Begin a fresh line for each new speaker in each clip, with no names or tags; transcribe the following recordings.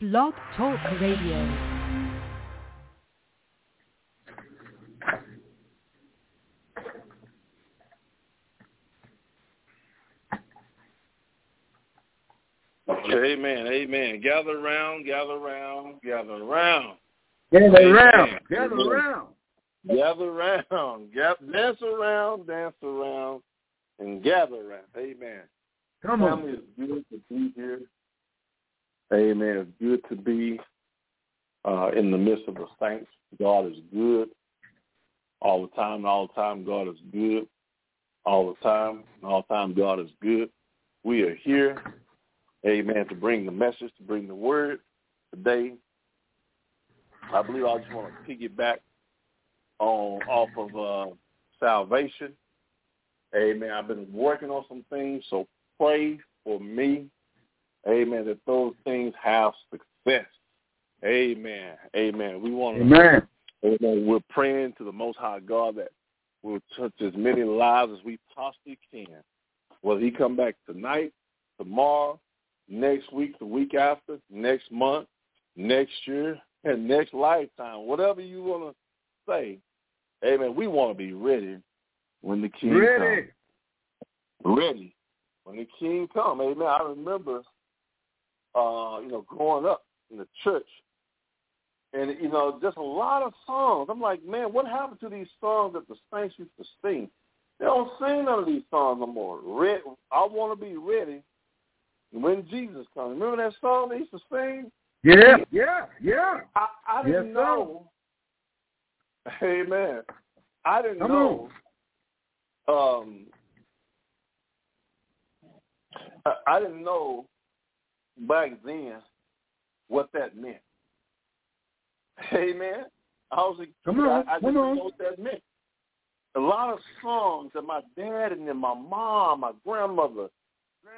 Blog Talk Radio.
Amen. Amen. Gather around, gather around, gather around.
Gather
Amen.
around. Gather
Amen.
around.
Gather around. Ga- dance around, dance around, and gather around. Amen.
Come
Family,
on.
it's good to be here. Amen. It's good to be uh, in the midst of the saints. God is good all the time. All the time, God is good. All the time, all the time, God is good. We are here, amen, to bring the message, to bring the word today. I believe I just want to piggyback on off of uh, salvation. Amen. I've been working on some things, so pray for me. Amen. That those things have success. Amen. Amen. We want to
Amen.
Amen. We're praying to the Most High God that we'll touch as many lives as we possibly can. Whether He come back tonight, tomorrow, next week, the week after, next month, next year, and next lifetime, whatever you want to say. Amen. We want to be ready when the King
Ready.
comes. Ready when the King comes. Amen. I remember, uh, you know, growing up in the church, and you know, just a lot of songs. I'm like, man, what happened to these songs that the saints used to sing? They don't sing none of these songs no more. Red, I want to be ready when Jesus comes. Remember that song they used to sing?
Yeah. Yeah. Yeah.
I, I didn't
Yes, sir.
know. Amen. I didn't
Come
know. Um, I, I didn't know back then what that meant. Amen. I was a.
Come on,
I, I
come
didn't
on.
know what that meant. A lot of songs that my dad and then my mom, my grandmother,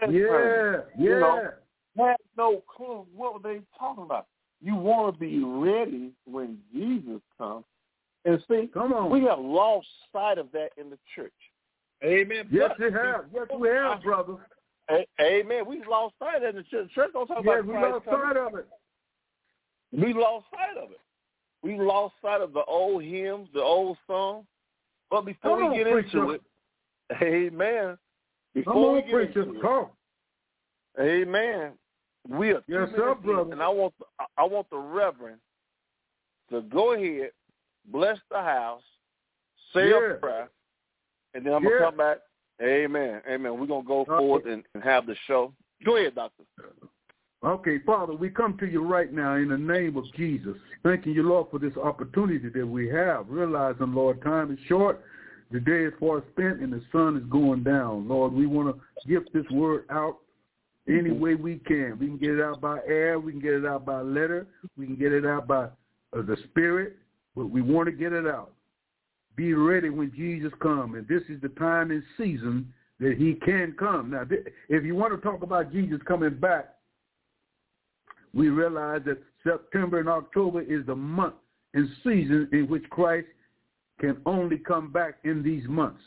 Yeah.
grandparents,
Yeah.
you know, had no clue what were they talking about. You want to be ready when Jesus comes. And see,
Come on.
we have lost sight of that in the church. Amen.
yes,
But
we have. Yes, we have, brother.
A- Amen. We lost sight of it the church. Don't talk
Yes,
about
we
Christ
lost
coming.
sight of it.
We lost sight of it. We lost sight of the old hymns, the old songs. But before
Come
we
on,
get into it, Amen. Before
Come
we get
preacher.
into it,
Come.
Amen. We are
Yes, sir, brother.
and I want the, I want the Reverend to go ahead, bless the house, say
Yeah.
a prayer, and then I'm gonna come back. Amen. Amen. We're gonna go forward and, and have the show. Go ahead, Doctor.
Okay, Father, we come to you right now in the name of Jesus. Thanking you, Lord, for this opportunity that we have. Realizing, Lord, time is short. The day is far spent and the sun is going down. Lord, we want to get this word out any way we can. We can get it out by air. We can get it out by letter. We can get it out by uh, the Spirit. But we want to get it out. Be ready when Jesus comes. And this is the time and season that he can come. Now, if you want to talk about Jesus coming back, we realize that September and October is the month and season in which Christ can only come back in these months.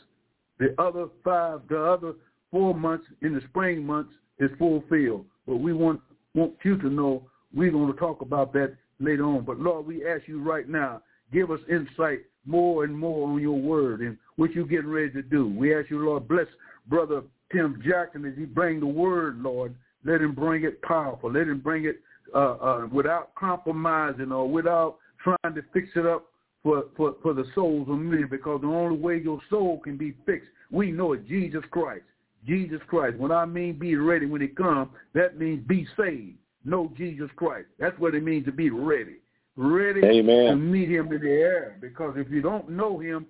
The other five, the other four months in the spring months is fulfilled. But we want want you to know we're going to talk about that later on. But Lord, we ask you right now, give us insight more and more on your word and what you're getting ready to do. We ask you, Lord, bless Brother Tim Jackson as he bring the word, Lord. Let him bring it powerful. Let him bring it uh, uh, without compromising or without trying to fix it up for, for, for the souls of men because the only way your soul can be fixed, we know it, Jesus Christ. Jesus Christ. When I mean be ready when it comes, that means be saved. Know Jesus Christ. That's what it means to be ready. Ready
Amen.
to meet him in the air. Because if you don't know him,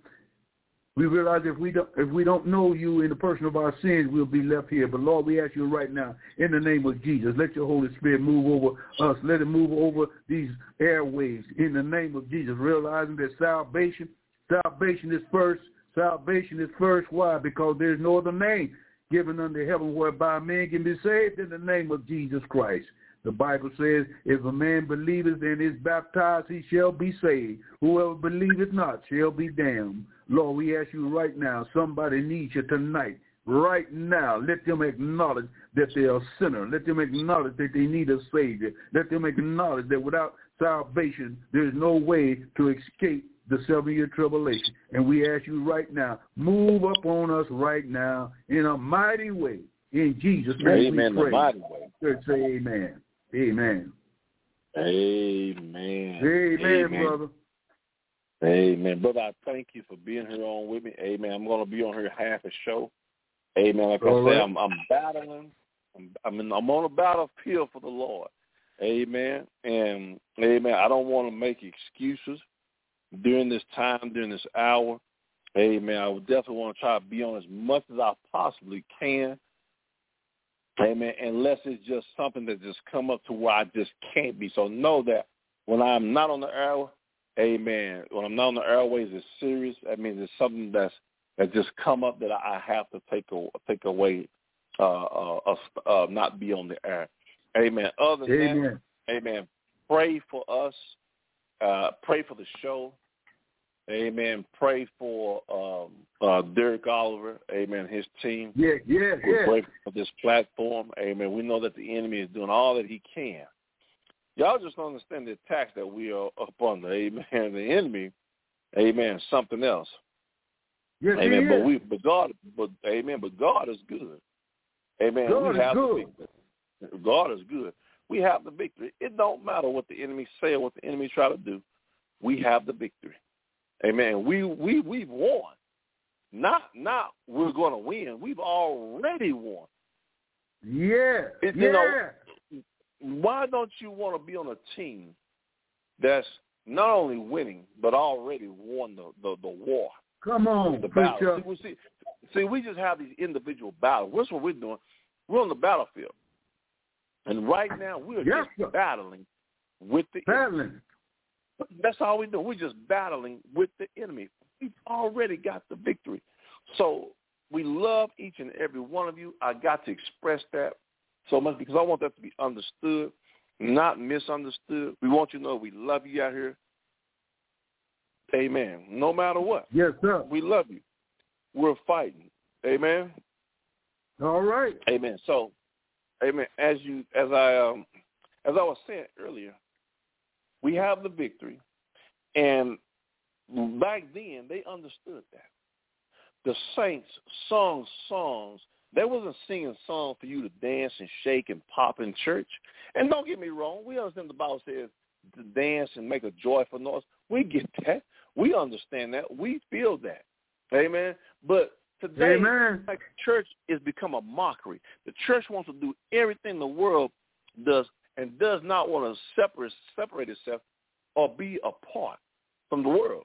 we realize if we don't if we don't know you in the person of our sins, we'll be left here. But Lord, we ask you right now, in the name of Jesus, let your Holy Spirit move over us. Let it move over these airwaves in the name of Jesus. Realizing that salvation, salvation is first. Salvation is first. Why? Because there's no other name given under heaven whereby man can be saved in the name of Jesus Christ. The Bible says, if a man believeth and is baptized, he shall be saved. Whoever believeth not shall be damned. Lord, we ask you right now, somebody needs you tonight. right now. Let them acknowledge that they are a sinner. Let them acknowledge that they need a Savior. Let them acknowledge that without salvation, there is no way to escape the seven-year tribulation. And we ask you right now, move up on us right now in a mighty way. In Jesus' name
amen,
we pray.
mighty way.
Church say amen. Amen.
Amen.
Amen,
Amen.
brother.
Amen. Brother, I thank you for being here on with me. Amen. I'm going to be on here half a show. Amen. Like
All
I say,
right.
I'm, I'm battling. I'm, I'm, in, I'm on a battlefield for the Lord. Amen. And amen. I don't want to make excuses during this time, during this hour. Amen. I would definitely want to try to be on as much as I possibly can. Amen. Unless it's just something that just come up to where I just can't be. So know that when I'm not on the air, amen. When I'm not on the airways, it's serious. That means it's something that's that just come up that I have to take a, take away, uh, uh, uh, not be on the air. Amen. Other than
Amen.
that, amen. Pray for us. Uh, pray for the show. Amen. Pray for um, uh, Derek Oliver. Amen. His team.
Yeah, yeah, yeah.
for this platform. Amen. We know that the enemy is doing all that he can. Y'all just don't understand the attacks that we are up under. Amen. The enemy, amen, something else.
Yes,
Amen. But
is.
we but God but amen, but God is good. Amen.
God
we
is good.
God is good. We have the victory. It don't matter what the enemy say or what the enemy try to do. We have the victory. Amen. We we we've won. Not not we're gonna win. We've already won.
Yeah,
It-
yeah.
you know, why don't you want to be on a team that's not only winning but already won the the, the war,
Come on,
the battle? See, we see, see, we just have these individual battles. That's what we're doing. We're on the battlefield, and right now we're
Yes,
just
sir.
battling with the enemy. That's all we do. We're just battling with the enemy. We've already got the victory. So we love each and every one of you. I got to express that so much because I want that to be understood, not misunderstood. We want you to know we love you out here. Amen. No matter what,
Yes, sir.
we love you. We're fighting. Amen.
All right.
Amen. So, amen. As you, as I, um, as I was saying earlier, we have the victory, and back then they understood that. The saints sung songs. They wasn't singing songs for you to dance and shake and pop in church. And don't get me wrong, we understand the Bible says to dance and make a joyful noise. We get that. We understand that. We feel that. Amen. But today,
Amen.
like church has become a mockery. The church wants to do everything the world does and does not want to separate separate itself or be apart from the world.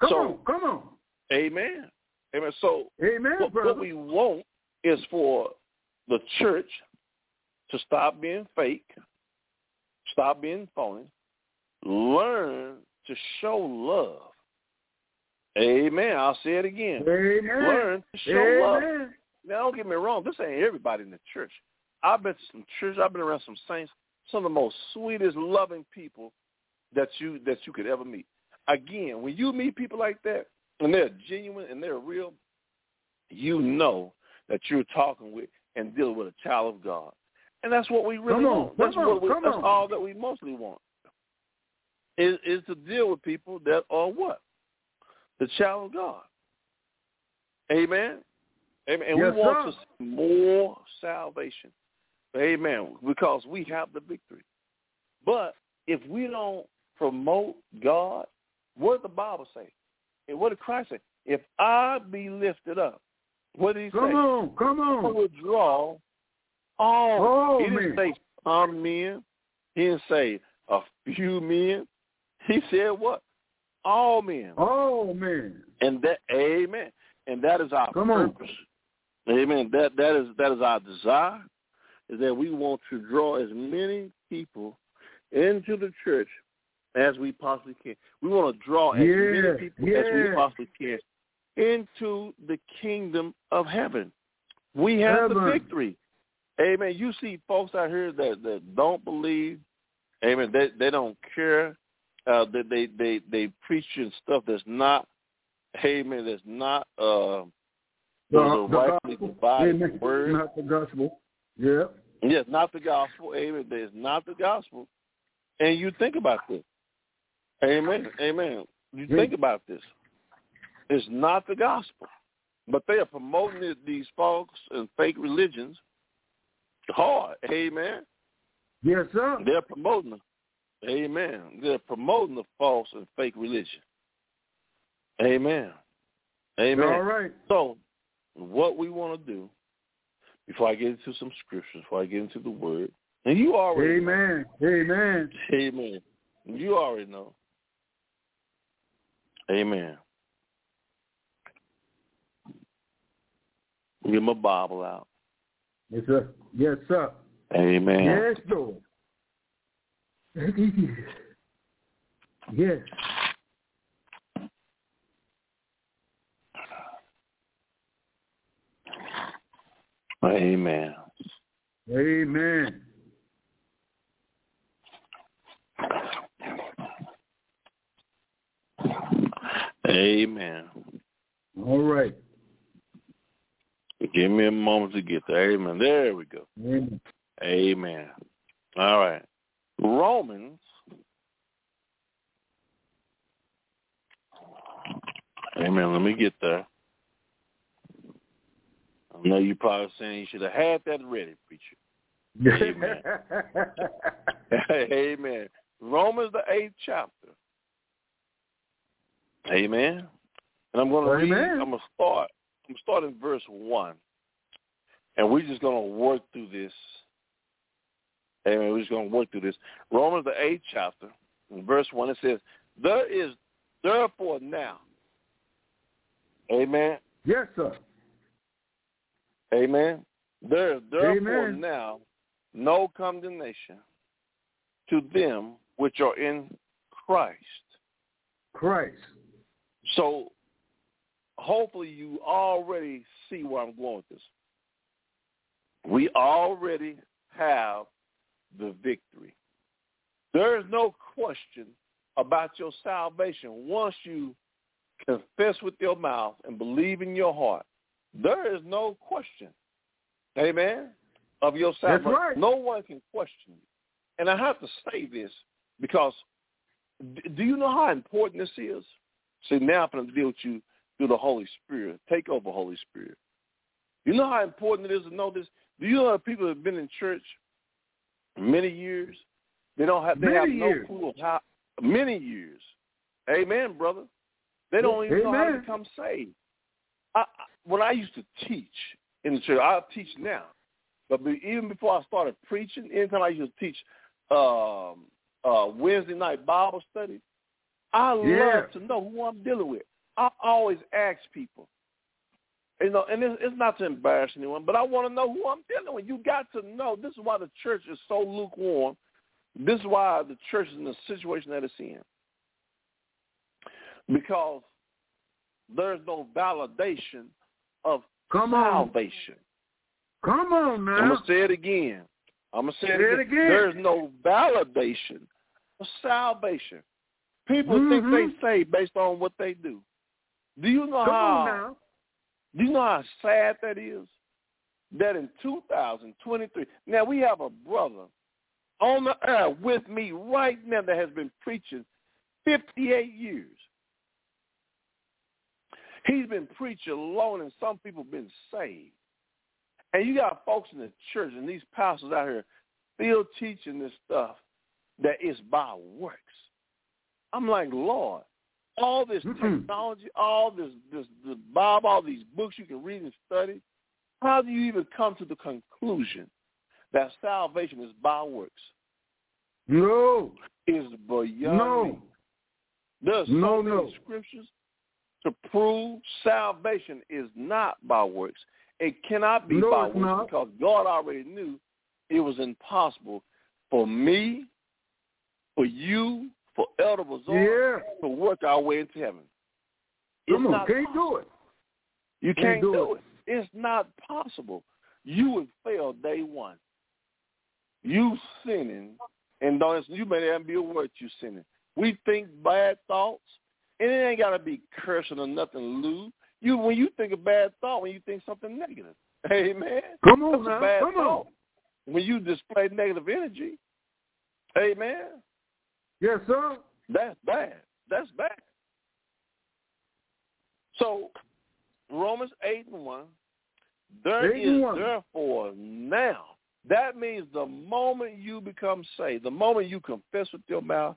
Come
So-
on, come on.
Amen. Amen. So
Amen,
what, what we want is for the church to stop being fake, stop being phony, learn to show love. Amen. I'll say it again.
Amen.
Learn to show love. Now, don't get me wrong. This ain't everybody in the church. I've been to some church. I've been around some saints. Some of the most sweetest, loving people that you that you could ever meet. Again, when you meet people like that, and they're genuine and they're real, you know that you're talking with and dealing with a child of God. And that's what we really
Come on,
want. That's
on,
we, that's
on.
all that we mostly want. Is is to deal with people that are what? The child of God. Amen. Amen. And
Yes,
we want
sir.
to see more salvation. Amen. Because we have the victory. But if we don't promote God, what did the Bible say? And what did Christ say? If I be lifted up, what did he
Come
say?
on, come
I
on.
will draw all.
Oh, all
he didn't
men.
say some men. He didn't say a few men. He said what? All men.
All men.
And that amen. And that is our
Come on.
purpose. Amen. That that is that is our desire is that we want to draw as many people into the church as we possibly can. We want to draw as
Yeah,
many people as we possibly can into the kingdom of heaven. We have the victory. Amen. You see folks out here that, that don't believe. Amen. They they don't care. Uh, that they they they preaching stuff that's not. Amen. That's not. Uh, The,
the,
the rightly divided
Amen.
word.
Not the gospel. Yeah.
Yes, not the gospel. Amen. It's not the gospel. And you think about this. Amen. Amen. You
Yeah.
think about this. It's not the gospel. But they are promoting it, these folks and fake religions hard. Amen.
Yes, sir.
They're promoting them. Amen. They're promoting the false and fake religion. Amen. Amen.
All right.
So, what we want to do, before I get into some scriptures, before I get into the word, and you already know.
Amen. Amen.
Amen. You already know. Amen. Get my Bible out.
Yes, sir. Yes, sir.
Amen.
Yes, Lord. Yes.
Amen.
Amen.
Amen.
All right.
Give me a moment to get there. Amen. There we go.
Amen.
Amen. All right. Romans. Amen. Let me get there. I know you're probably saying you should have had that ready, preacher. Amen. Amen. Romans the eighth chapter. Amen. And I'm going to read. I'm going to start. I'm starting verse one, and we're just going to work through this. Amen. We're just going to work through this. Romans the eighth chapter, verse one, it says, "There is therefore now." Amen.
yes, sir.
Amen. There is therefore
Amen.
now no condemnation to them which are in Christ.
Christ.
So hopefully you already see where I'm going with this. We already have the victory. There is no question about your salvation once you confess with your mouth and believe in your heart. There is no question, amen, of your salvation.
right.
No one can question you. And I have to say this because d- do you know how important this is? See, now I'm going to deal with you through the Holy Spirit. Take over, Holy Spirit. You know how important it is to know this? Do you know people have been in church many years? They don't have they
Many
have
years.
no clue of how many years. Amen, brother. They don't even know how to
Amen.
become saved. When I used to teach in the church, I teach now, but even before I started preaching, anytime I used to teach um, uh, Wednesday night Bible study, I
Yeah.
love to know who I'm dealing with. I always ask people, you know, and it's, it's not to embarrass anyone, but I want to know who I'm dealing with. You got to know. This is why the church is so lukewarm. This is why the church is in the situation that it's in. Because there's no validation of
Come on.
salvation.
Come on
I'm gonna say it again. I'm gonna say,
Say
it,
it
again.
again.
There's no validation of salvation. People think
Mhm.
they say based on what they do. Do you know
Come
how?
now.
Do you know how sad that is? That in 2023, now we have a brother on the air with me right now that has been preaching 58 years. He's been preaching alone, and some people been saved. And you got folks in the church and these pastors out here still teaching this stuff that is by works. I'm like, Lord, all this
Mm-mm.
technology, all this, this, this Bible, all these books you can read and study, how do you even come to the conclusion that salvation is by works?
No.
Is beyond
No.
me. There's so
No,
many
no.
scriptures to prove salvation is not by works. It cannot be
No,
by works
not.
because God already knew it was impossible for me, for you, for Elder Bazaar
Yeah.
to work our way into heaven. It's
Come on. Can't
possible.
do it.
You
Can't
can't
do
do
it.
it. It's not possible. You would fail day one. You sinning, and don't you may not be aware that you sinning. We think bad thoughts, and it ain't got to be cursing or nothing lewd. You when you think a bad thought, when you think something negative. Amen.
Come on now. Come
thought.
on.
When you display negative energy, amen.
Yes, sir.
That's bad. That's bad. So Romans eight and one, there
Eight
is
one.
therefore now. That means the moment you become saved, the moment you confess with your mouth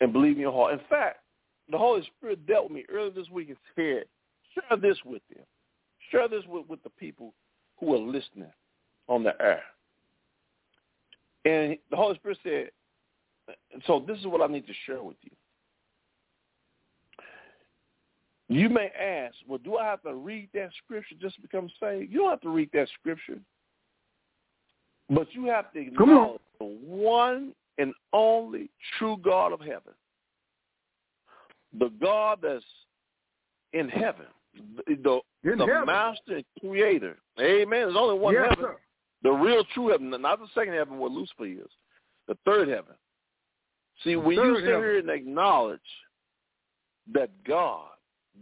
and believe in your heart. In fact, the Holy Spirit dealt with me earlier this week and said, share this with them. Share this with, with the people who are listening on the air. And the Holy Spirit said, so this is what I need to share with you. You may ask, well, do I have to read that scripture just to become saved? You don't have to read that scripture. But you have to
Come on.
acknowledge the one and only true God of heaven. The God that's in heaven. The, the,
In
the
heaven.
master and creator. Amen. There's only one
yes,
heaven.
sir.
The real true heaven, not the second heaven where Lucifer is. The third heaven. See, when you sit
heaven.
here and acknowledge that God,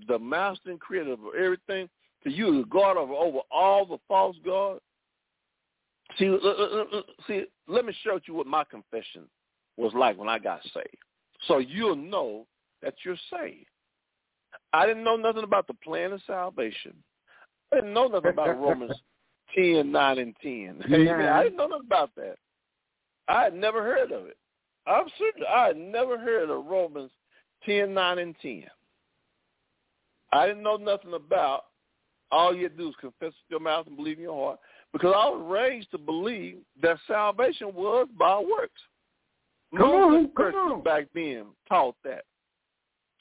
the master and creator of everything, to you, the God of over all the false gods. See, see, let me show you what my confession was like when I got saved, so you'll know that you're saved. I didn't know nothing about the plan of salvation. I didn't know nothing about Romans 10, 9, and 10. Amen. I didn't know nothing about that. I had never heard of it. I'm certain I had never heard of Romans 10, 9, and 10. I didn't know nothing about all you do is confess with your mouth and believe in your heart because I was raised to believe that salvation was by works.
Come
Most
on, come on.
back then taught that.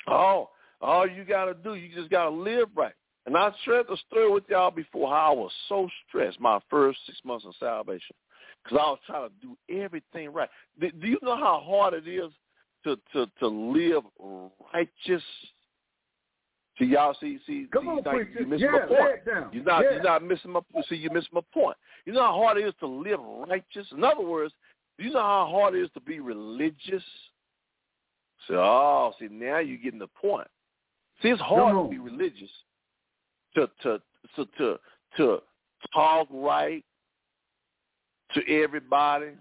Oh, all you got to do, you just got to live right. And I shared the story with y'all before how I was so stressed my first six months of salvation because I was trying to do everything right. Do, do you know how hard it is to to to live righteous? See, y'all see see,
Come
see
on,
you,
preacher.
you missing
Yeah,
my point. You're not
Yeah.
you're not missing my see you missing my point. You know how hard it is to live righteous. In other words, do you know how hard it is to be religious? So oh, see now you're getting the point. See, it's hard
Come
to be religious, to to to to to talk right to everybody,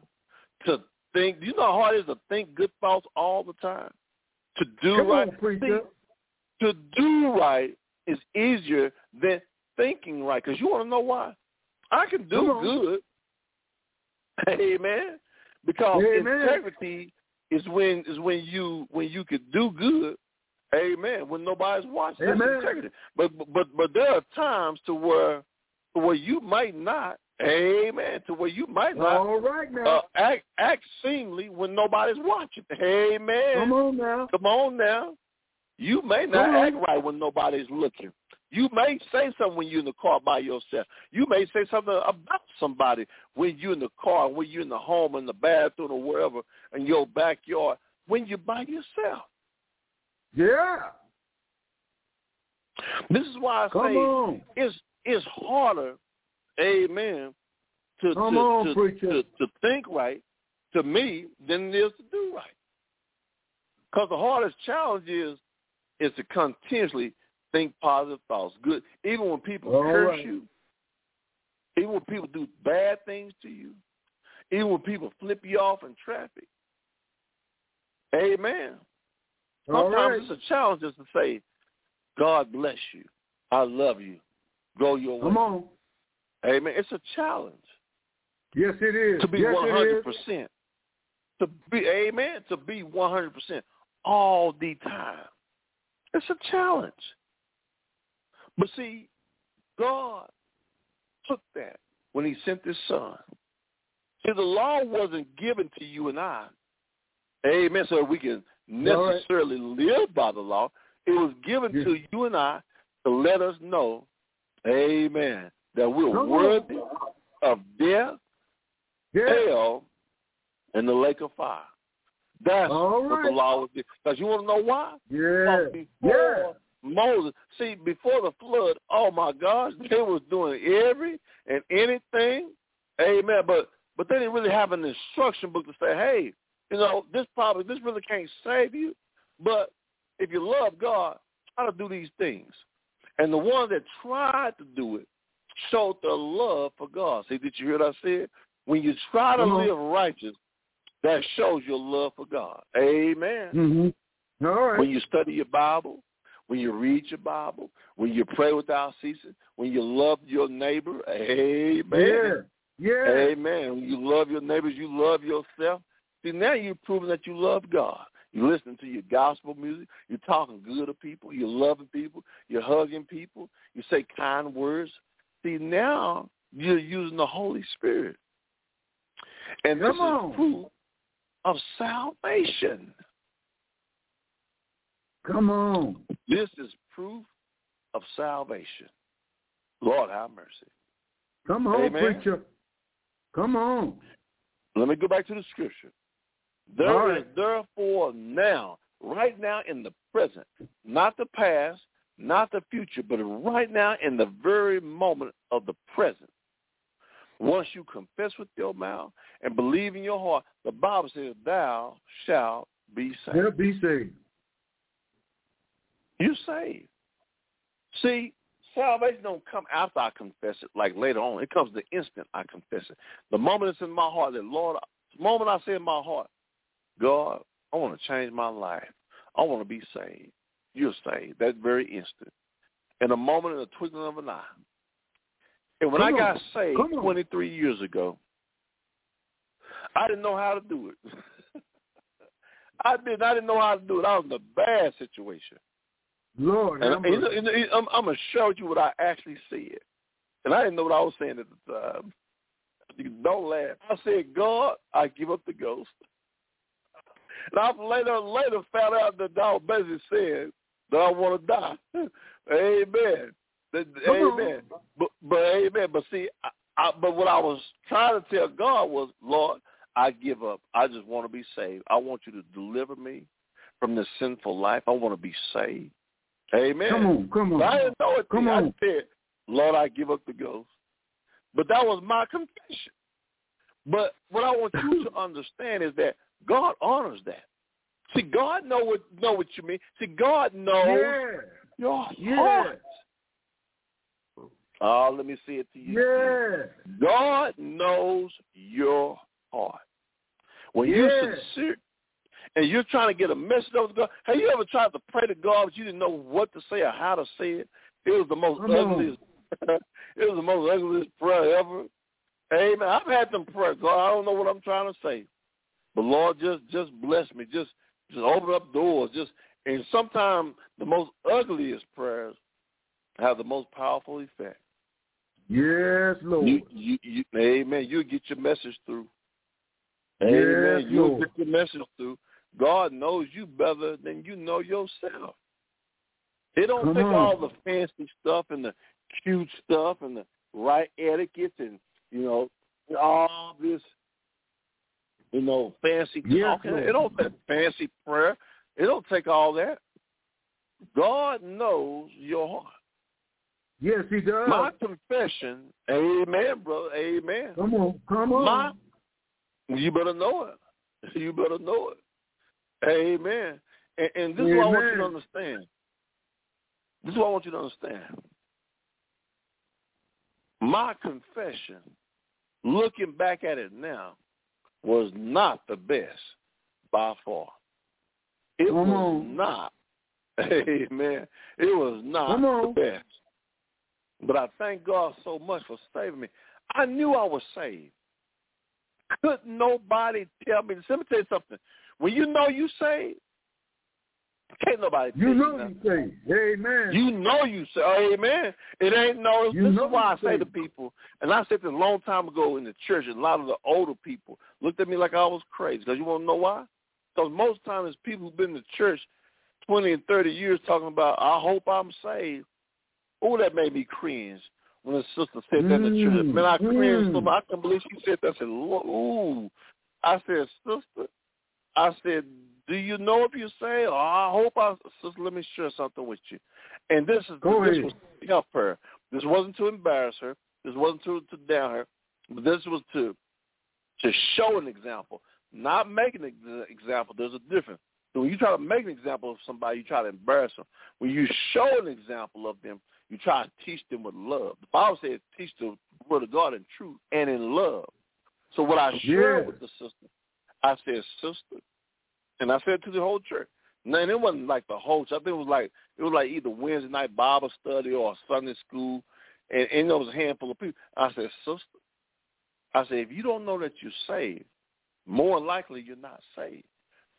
to think. Do you know how hard it is to think good thoughts all the time? To do
Come
right.
on.
See, to do right is easier than thinking right. Because you want to know why? I can do good. Amen. Because
Amen.
integrity is when is when you when you could do good. Amen. When nobody's watching,
Amen.
But but but there are times to where to where you might not. Amen. To where you might not
All right now.
uh, act act seemly when nobody's watching. Amen.
Come on now.
Come on now. You may not act right when nobody's looking. You may say something when you're in the car by yourself. You may say something about somebody when you're in the car, when you're in the home, in the bathroom, or wherever, in your backyard, when you're by yourself.
Yeah.
This is why I
Come
say
on.
it's it's harder, amen, to
Come
to,
on,
to,
preacher.
to to think right to me than it is to do right. Because the hardest challenge is is to continuously think positive thoughts, good, even when people
All
curse
right.
you, even when people do bad things to you, even when people flip you off in traffic. Amen. Sometimes
right.
it's a challenge just to say, God bless you. I love you. Go your way.
Come on.
Amen. It's a challenge
Yes, it is.
to be
yes,
100%. To be amen. To be one hundred percent all the time. It's a challenge. But see, God took that when he sent his son. See, the law wasn't given to you and I. Amen. So we can necessarily live by the law. It was given to you and I to let us know, amen, that we're worthy of death, hell, and the lake of fire. That's what the law was. Because you want to know why?
Yeah.
Because before
Yeah.
Moses, see, before the flood, oh my gosh, they was doing every and anything, amen. But but they didn't really have an instruction book to say, hey, you know, this probably this really can't save you, but if you love God, try to do these things. And the ones that tried to do it showed their love for God. See, did you hear what I said? When you try to
Uh-huh.
live righteous, that shows your love for God. Amen.
Mm-hmm. All right.
When you study your Bible, when you read your Bible, when you pray without ceasing, when you love your neighbor, amen.
yeah. Yeah.
Amen. When you love your neighbors, you love yourself. See, now you're proving that you love God. You're listening to your gospel music. You're talking good to people. You're loving people. You're hugging people. You say kind words. See, now you're using the Holy Spirit. And this
Come on.
is proof of salvation.
Come on.
This is proof of salvation. Lord have mercy.
Come on,
Amen.
preacher. Come on.
Let me go back to the scripture. There
All
is therefore now, right now in the present, not the past, not the future, but right now in the very moment of the present. Once you confess with your mouth and believe in your heart, the Bible says, thou shalt be saved.
They'll be saved.
You saved. See, salvation don't come after I confess it, like later on. It comes the instant I confess it. The moment it's in my heart that, Lord, the moment I say in my heart, God, I want to change my life. I want to be saved. You're saved. That very instant. In a moment, in a twinkling of an eye. And when
Come
I got
on.
saved 23 years ago, I didn't know how to do it. I didn't. I didn't know how to do it. I was in a bad situation.
Lord, have
And, and, and, and I'm, I'm going to show you what I actually said. And I didn't know what I was saying at the time. You don't laugh. I said, God, I give up the ghost. And I later later found out that I basically said that I want to die. amen. That- amen. But, but amen. But see, I, I, but what I was trying to tell God was, Lord, I give up. I just want to be saved. I want you to deliver me from this sinful life. I want to be saved. Amen.
Come on, come on.
But I didn't know it.
Come
then. I
on.
said, Lord, I give up the ghost. But that was my confession. But what I want you to understand is that God honors that. See, God know what know what you mean. See, God knows
Yeah.
your
Yeah.
heart. Oh, let me say it to you.
Yeah.
God knows your heart. When
Yeah.
you're sincere and you're trying to get a message over to God, have you ever tried to pray to God but you didn't know what to say or how to say it? It was the most
Come
ugliest. it was the most ugliest prayer ever. Amen. I've had them prayers. God, I don't know what I'm trying to say, but Lord, just just bless me. Just just open up doors. Just and sometimes the most ugliest prayers have the most powerful effect.
Yes, Lord.
You, you, you, amen. You get your message through.
Yes,
Amen. You'll
Lord.
get your message through. God knows you better than you know yourself. It don't
Come
take
on.
all the fancy stuff and the cute stuff and the right etiquette and you know all this you know fancy
Yes,
talking. It don't take fancy prayer. It don't take all that. God knows your heart.
Yes, he does.
My confession, amen, brother, amen.
come on, come on.
My, you better know it. You better know it. Amen. And, and this is what I want you to understand. This is what I want you to understand. My confession, looking back at it now, was not the best by far. It
Come
was
on.
not. Amen. It was not the best. But I thank God so much for saving me. I knew I was saved. Couldn't nobody tell me. Let me tell you something. When you know you saved, can't nobody tell
you know
nothing.
you say, Amen.
You know you say, amen. It ain't no,
You
this is why I say to people, and I said this a long time ago in the church, and a lot of the older people looked at me like I was crazy. Because you want to know why? Because most times people who've been in the church 20 and 30 years talking about, I hope I'm saved. Oh, that made me cringe when a sister said that in the church.
Mm,
Man, I cringed
mm.
much. I couldn't believe she said that. I said, "Lord, ooh. I said, sister, I said, do you know if you say? Oh, I hope I, sister, let me share something with you. And this is
Go
this
ahead.
was to help her. This wasn't to embarrass her. This wasn't to, to down her. But this was to to show an example, not make an ex- example. There's a difference. So when you try to make an example of somebody, you try to embarrass them. When you show an example of them, You try to teach them with love. The Bible says teach the word of God in truth and in love. So what I shared
Yeah.
with the sister, I said, sister, and I said to the whole church. No, and it wasn't like the whole church. I think it was like it was like either Wednesday night Bible study or Sunday school, and, and there was a handful of people. I said, sister, I said, if you don't know that you're saved, more likely you're not saved.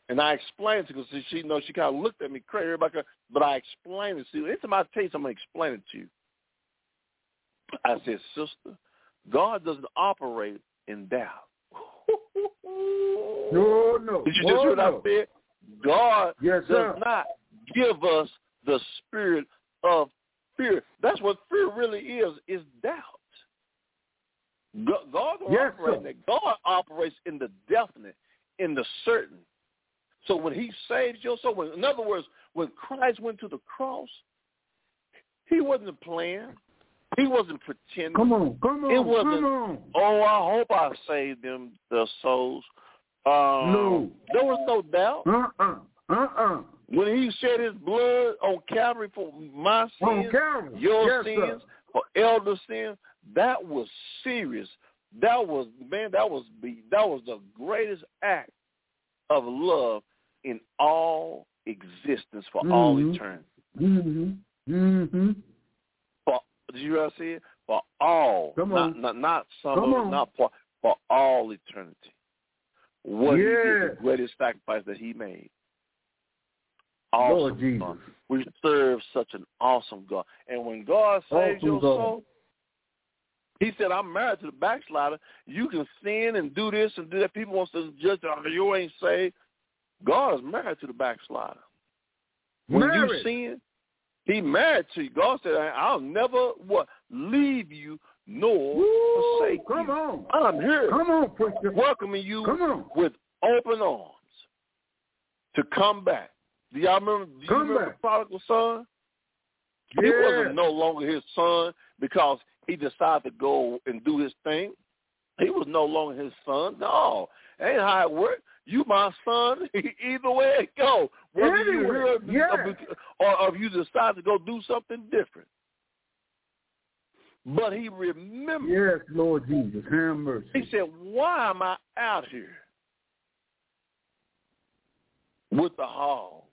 And I explained to her because she you know she kind of looked at me crazy, everybody, but I explained it to you. Anytime I tell you something, to explain it to you. I said, sister, God doesn't operate in doubt.
No, no.
Did you just
oh,
hear what
no.
I said? God
Yes,
does
sir.
not give us the spirit of fear. That's what fear really is, is doubt. God don't
Yes,
operate in
sir.
that. God operates in the definite, in the certain. So when he saves your soul, in other words, when Christ went to the cross, he wasn't playing. He wasn't pretending.
Come on, come on,
It wasn't-
come on.
Oh, I hope I saved them, their souls. Um,
No.
There was no doubt.
Uh-uh, uh-uh.
When he shed his blood on Calvary for my sins, your
yes,
sins,
Sir.
for elder sins, that was serious. That was man, that was the that was the greatest act of love in all existence for all
Mhm.
eternity.
Mm-hmm. Mm-hmm.
For did you hear what I said? For all,
Come
not
on.
not not some
Come
of not for for all eternity. What he did, the greatest sacrifice that he made.
Lord
Awesome
Jesus.
God. We serve such an awesome God. And when God saves
Awesome
your soul, he said, I'm married to the backslider. You can sin and do this and do that. People want to judge, oh, you ain't saved. God is married to the backslider. When you sin, he married to you. God said, I'll never what leave you nor
Woo,
forsake
come
you.
on.
I'm here
Come on, preacher.
welcoming you
Come on.
with open arms to come back. Do y'all remember? Do you remember
back.
the prodigal son? He wasn't no longer his son because he decided to go and do his thing. He was no longer his son. No, ain't how it worked. You my son, either way it go. Whether you hear
yeah.
of- or if you decide to go do something different. But he remembered.
Yes, Lord Jesus. Have mercy.
He said, "Why am I out here with the hog?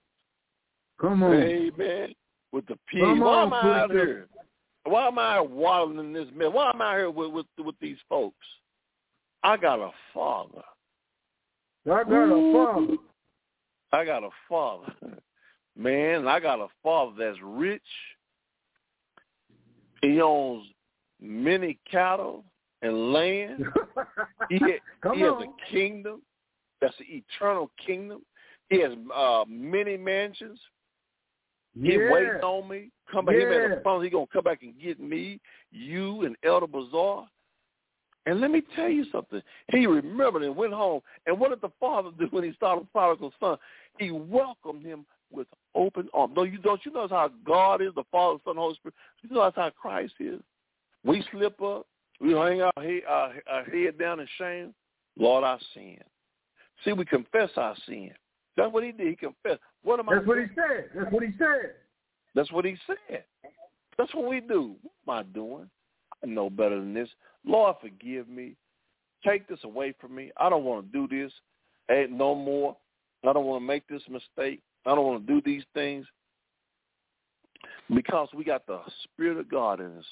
Come on.
Amen. With the.
Come
Why
on,
am I out here? Why am I waddling in this mess? Why am I here with, with with these folks? I got a father.
I got a father.
I got a father. Man, I got a father that's rich. He owns many cattle and land. He,
Come
he has a kingdom that's an eternal kingdom. He has uh, many mansions. He
yeah.
waiting on me. Come back. Him at
Yeah.
the phone. He gonna come back and get me, you, and Elder Bazaar. And let me tell you something. He remembered and went home. And what did the father do when he saw the prodigal son? He welcomed him with open arms. No, you don't. You know how God is, the Father, Son, Holy Spirit. You know that's how Christ is. We slip up. We hang our head, our, our head down in shame. Lord, I sin. See, we confess our sin. That's what he did. He confessed. What am I?
That's what he said. That's what he said.
That's what he said. That's what we do. What am I doing? I know better than this. Lord, forgive me. Take this away from me. I don't want to do this. Ain't no more. I don't want to make this mistake. I don't want to do these things because we got the Spirit of God in us.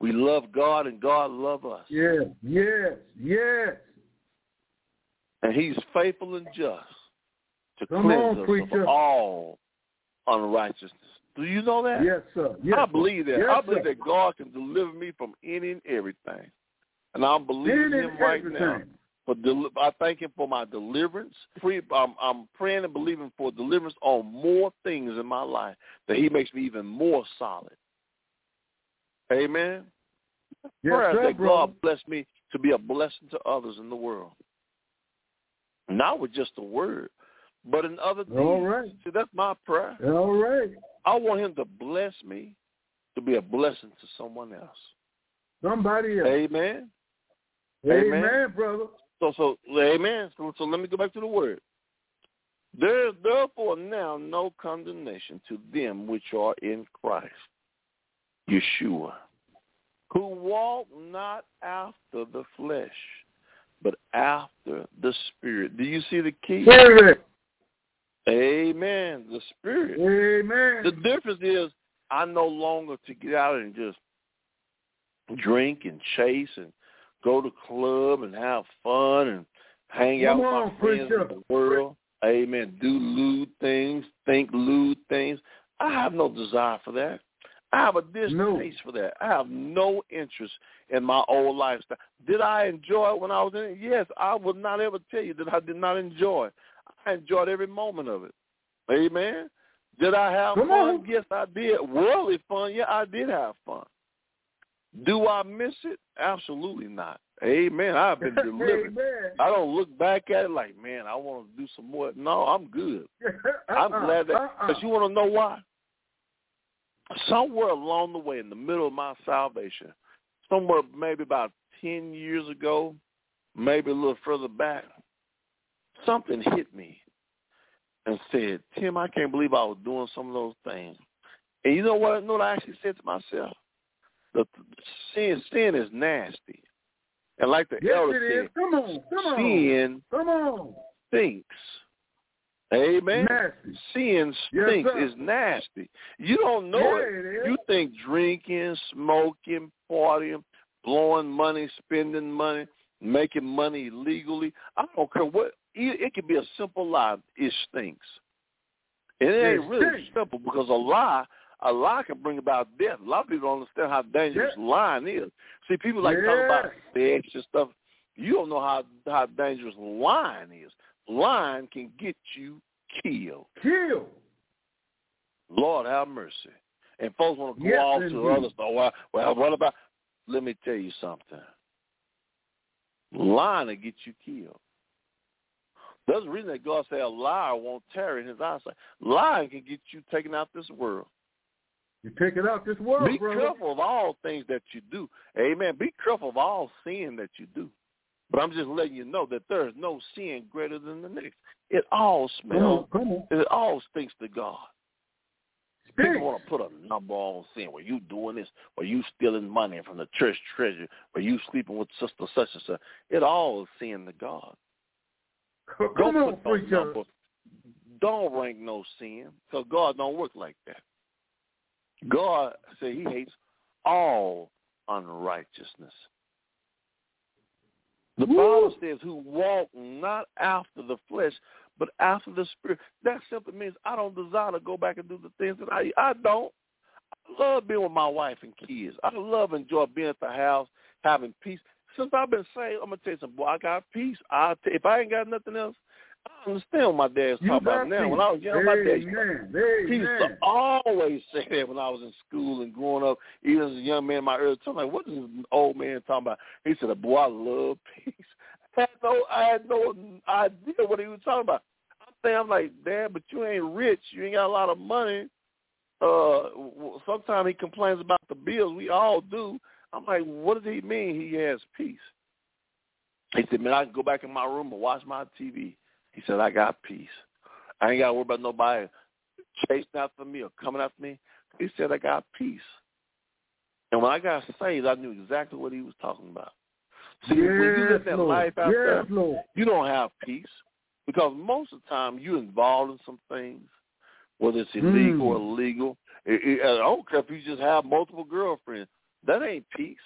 We love God and God love us.
Yes, yes, yes.
And he's faithful and just to
Come
cleanse
on,
us
preacher.
of all unrighteousness. Do you know that?
Yes, sir. Yes,
I believe that.
Yes,
I believe
sir.
that God can deliver me from any and everything. And I'm believing
In
him right now. For del- I thank him for my deliverance. Free, I'm, I'm praying and believing for deliverance on more things in my life that he makes me even more solid. Amen.
Yes,
Prayer
sir,
that
brother.
God bless me to be a blessing to others in the world. Not with just a word, but in other things.
All right.
See, that's my prayer.
All right.
I want him to bless me to be a blessing to someone else.
Somebody else.
Amen.
Amen,
Amen.
brother.
So, so, amen. So, so let me go back to the word. There is therefore now no condemnation to them which are in Christ. Yeshua, who walk not after the flesh, but after the spirit. Do you see the key?
Spirit.
Amen. The spirit.
Amen.
The difference is I no longer to get out and just drink and chase and go to club and have fun and hang out
Come
with
on,
my friends
preacher.
in the world. Amen. Do lewd things, think lewd things. I have no desire for that. I have a distaste
No.
for that. I have no interest in my old lifestyle. Did I enjoy it when I was in it? Yes, I would not ever tell you that I did not enjoy it. I enjoyed every moment of it. Amen. Did I have
Come
fun?
on.
Yes, I did. Worldly fun, yeah, I did have fun. Do I miss it? Absolutely not. Amen. I've been delivered.
Amen.
I don't look back at it like, man, I want to do some more. No, I'm good. Uh-uh, I'm
Uh-uh,
glad that
uh-uh.
because you want to know why. Somewhere along the way, in the middle of my salvation, somewhere maybe about ten years ago, maybe a little further back, something hit me and said, "Tim, I can't believe I was doing some of those things." And you know what? You know what I actually said to myself? The, sin, sin is nasty, and like the
Yes,
elder said,
Come on. Come on.
sin
Come on.
stinks. Amen.
Nasty.
Sin stinks.
sir.
it's nasty. You don't know
Yeah,
it.
it is.
You think drinking, smoking, partying, blowing money, spending money, making money illegally. I don't care what. It, it could be a simple lie. It stinks. And it
It
ain't really
stinks.
simple because a lie, a lie can bring about death. A lot of people don't understand how dangerous
Yeah.
lying is. See, people like talk about
Yeah.
sex and stuff. You don't know how how dangerous lying is. Lying can get you killed.
Killed.
Lord have mercy. And folks want to go
Yes,
off to
indeed.
other stuff. Well, well, what about? Let me tell you something. Lying will get you killed. There's a reason that God said a liar won't tarry in his eyesight. Lying can get you taken out this world.
You take it up this world,
Be
brother.
careful of all things that you do. Amen. Be careful of all sin that you do. But I'm just letting you know that there is no sin greater than the next. It all
Come
smells.
on. Come on.
It all stinks to God.
Speak.
People want to put a number on sin. Where you doing this? Where you stealing money from the church treasure? Where you sleeping with sister such and such? It all is sin to God.
Come
Don't
on,
put no number. Don't rank no sin because God don't work like that. God said He hates all unrighteousness. The
Woo.
Bible says, "Who walk not after the flesh, but after the spirit." That simply means I don't desire to go back and do the things that I I don't. I love being with my wife and kids. I love enjoy being at the house, having peace. Since I've been saved, I'm gonna tell you something. Boy, I got peace. I if I ain't got nothing else, I understand what my dad's talking about now. When I was young, my dad he used to always say that when I was in school and growing up, even as a young man in my early twenties. Like, what is this old man talking about? He said, "Boy, I love peace." I had no, I had no idea what he was talking about. I'm saying, I'm like, Dad, but you ain't rich. You ain't got a lot of money. Uh, sometimes he complains about the bills. We all do. I'm like, what does he mean? He has peace. He said, man, I can go back in my room and watch my TV. He said, I got peace. I ain't got to worry about nobody chasing after me or coming after me. He said, I got peace. And when I got saved, I knew exactly what he was talking about. See, when you live that
Lord.
life out
yes,
there,
Lord.
you don't have peace because most of the time you're involved in some things, whether it's illegal or
Mm.
legal. It, it, I don't care if you just have multiple girlfriends. That ain't peace.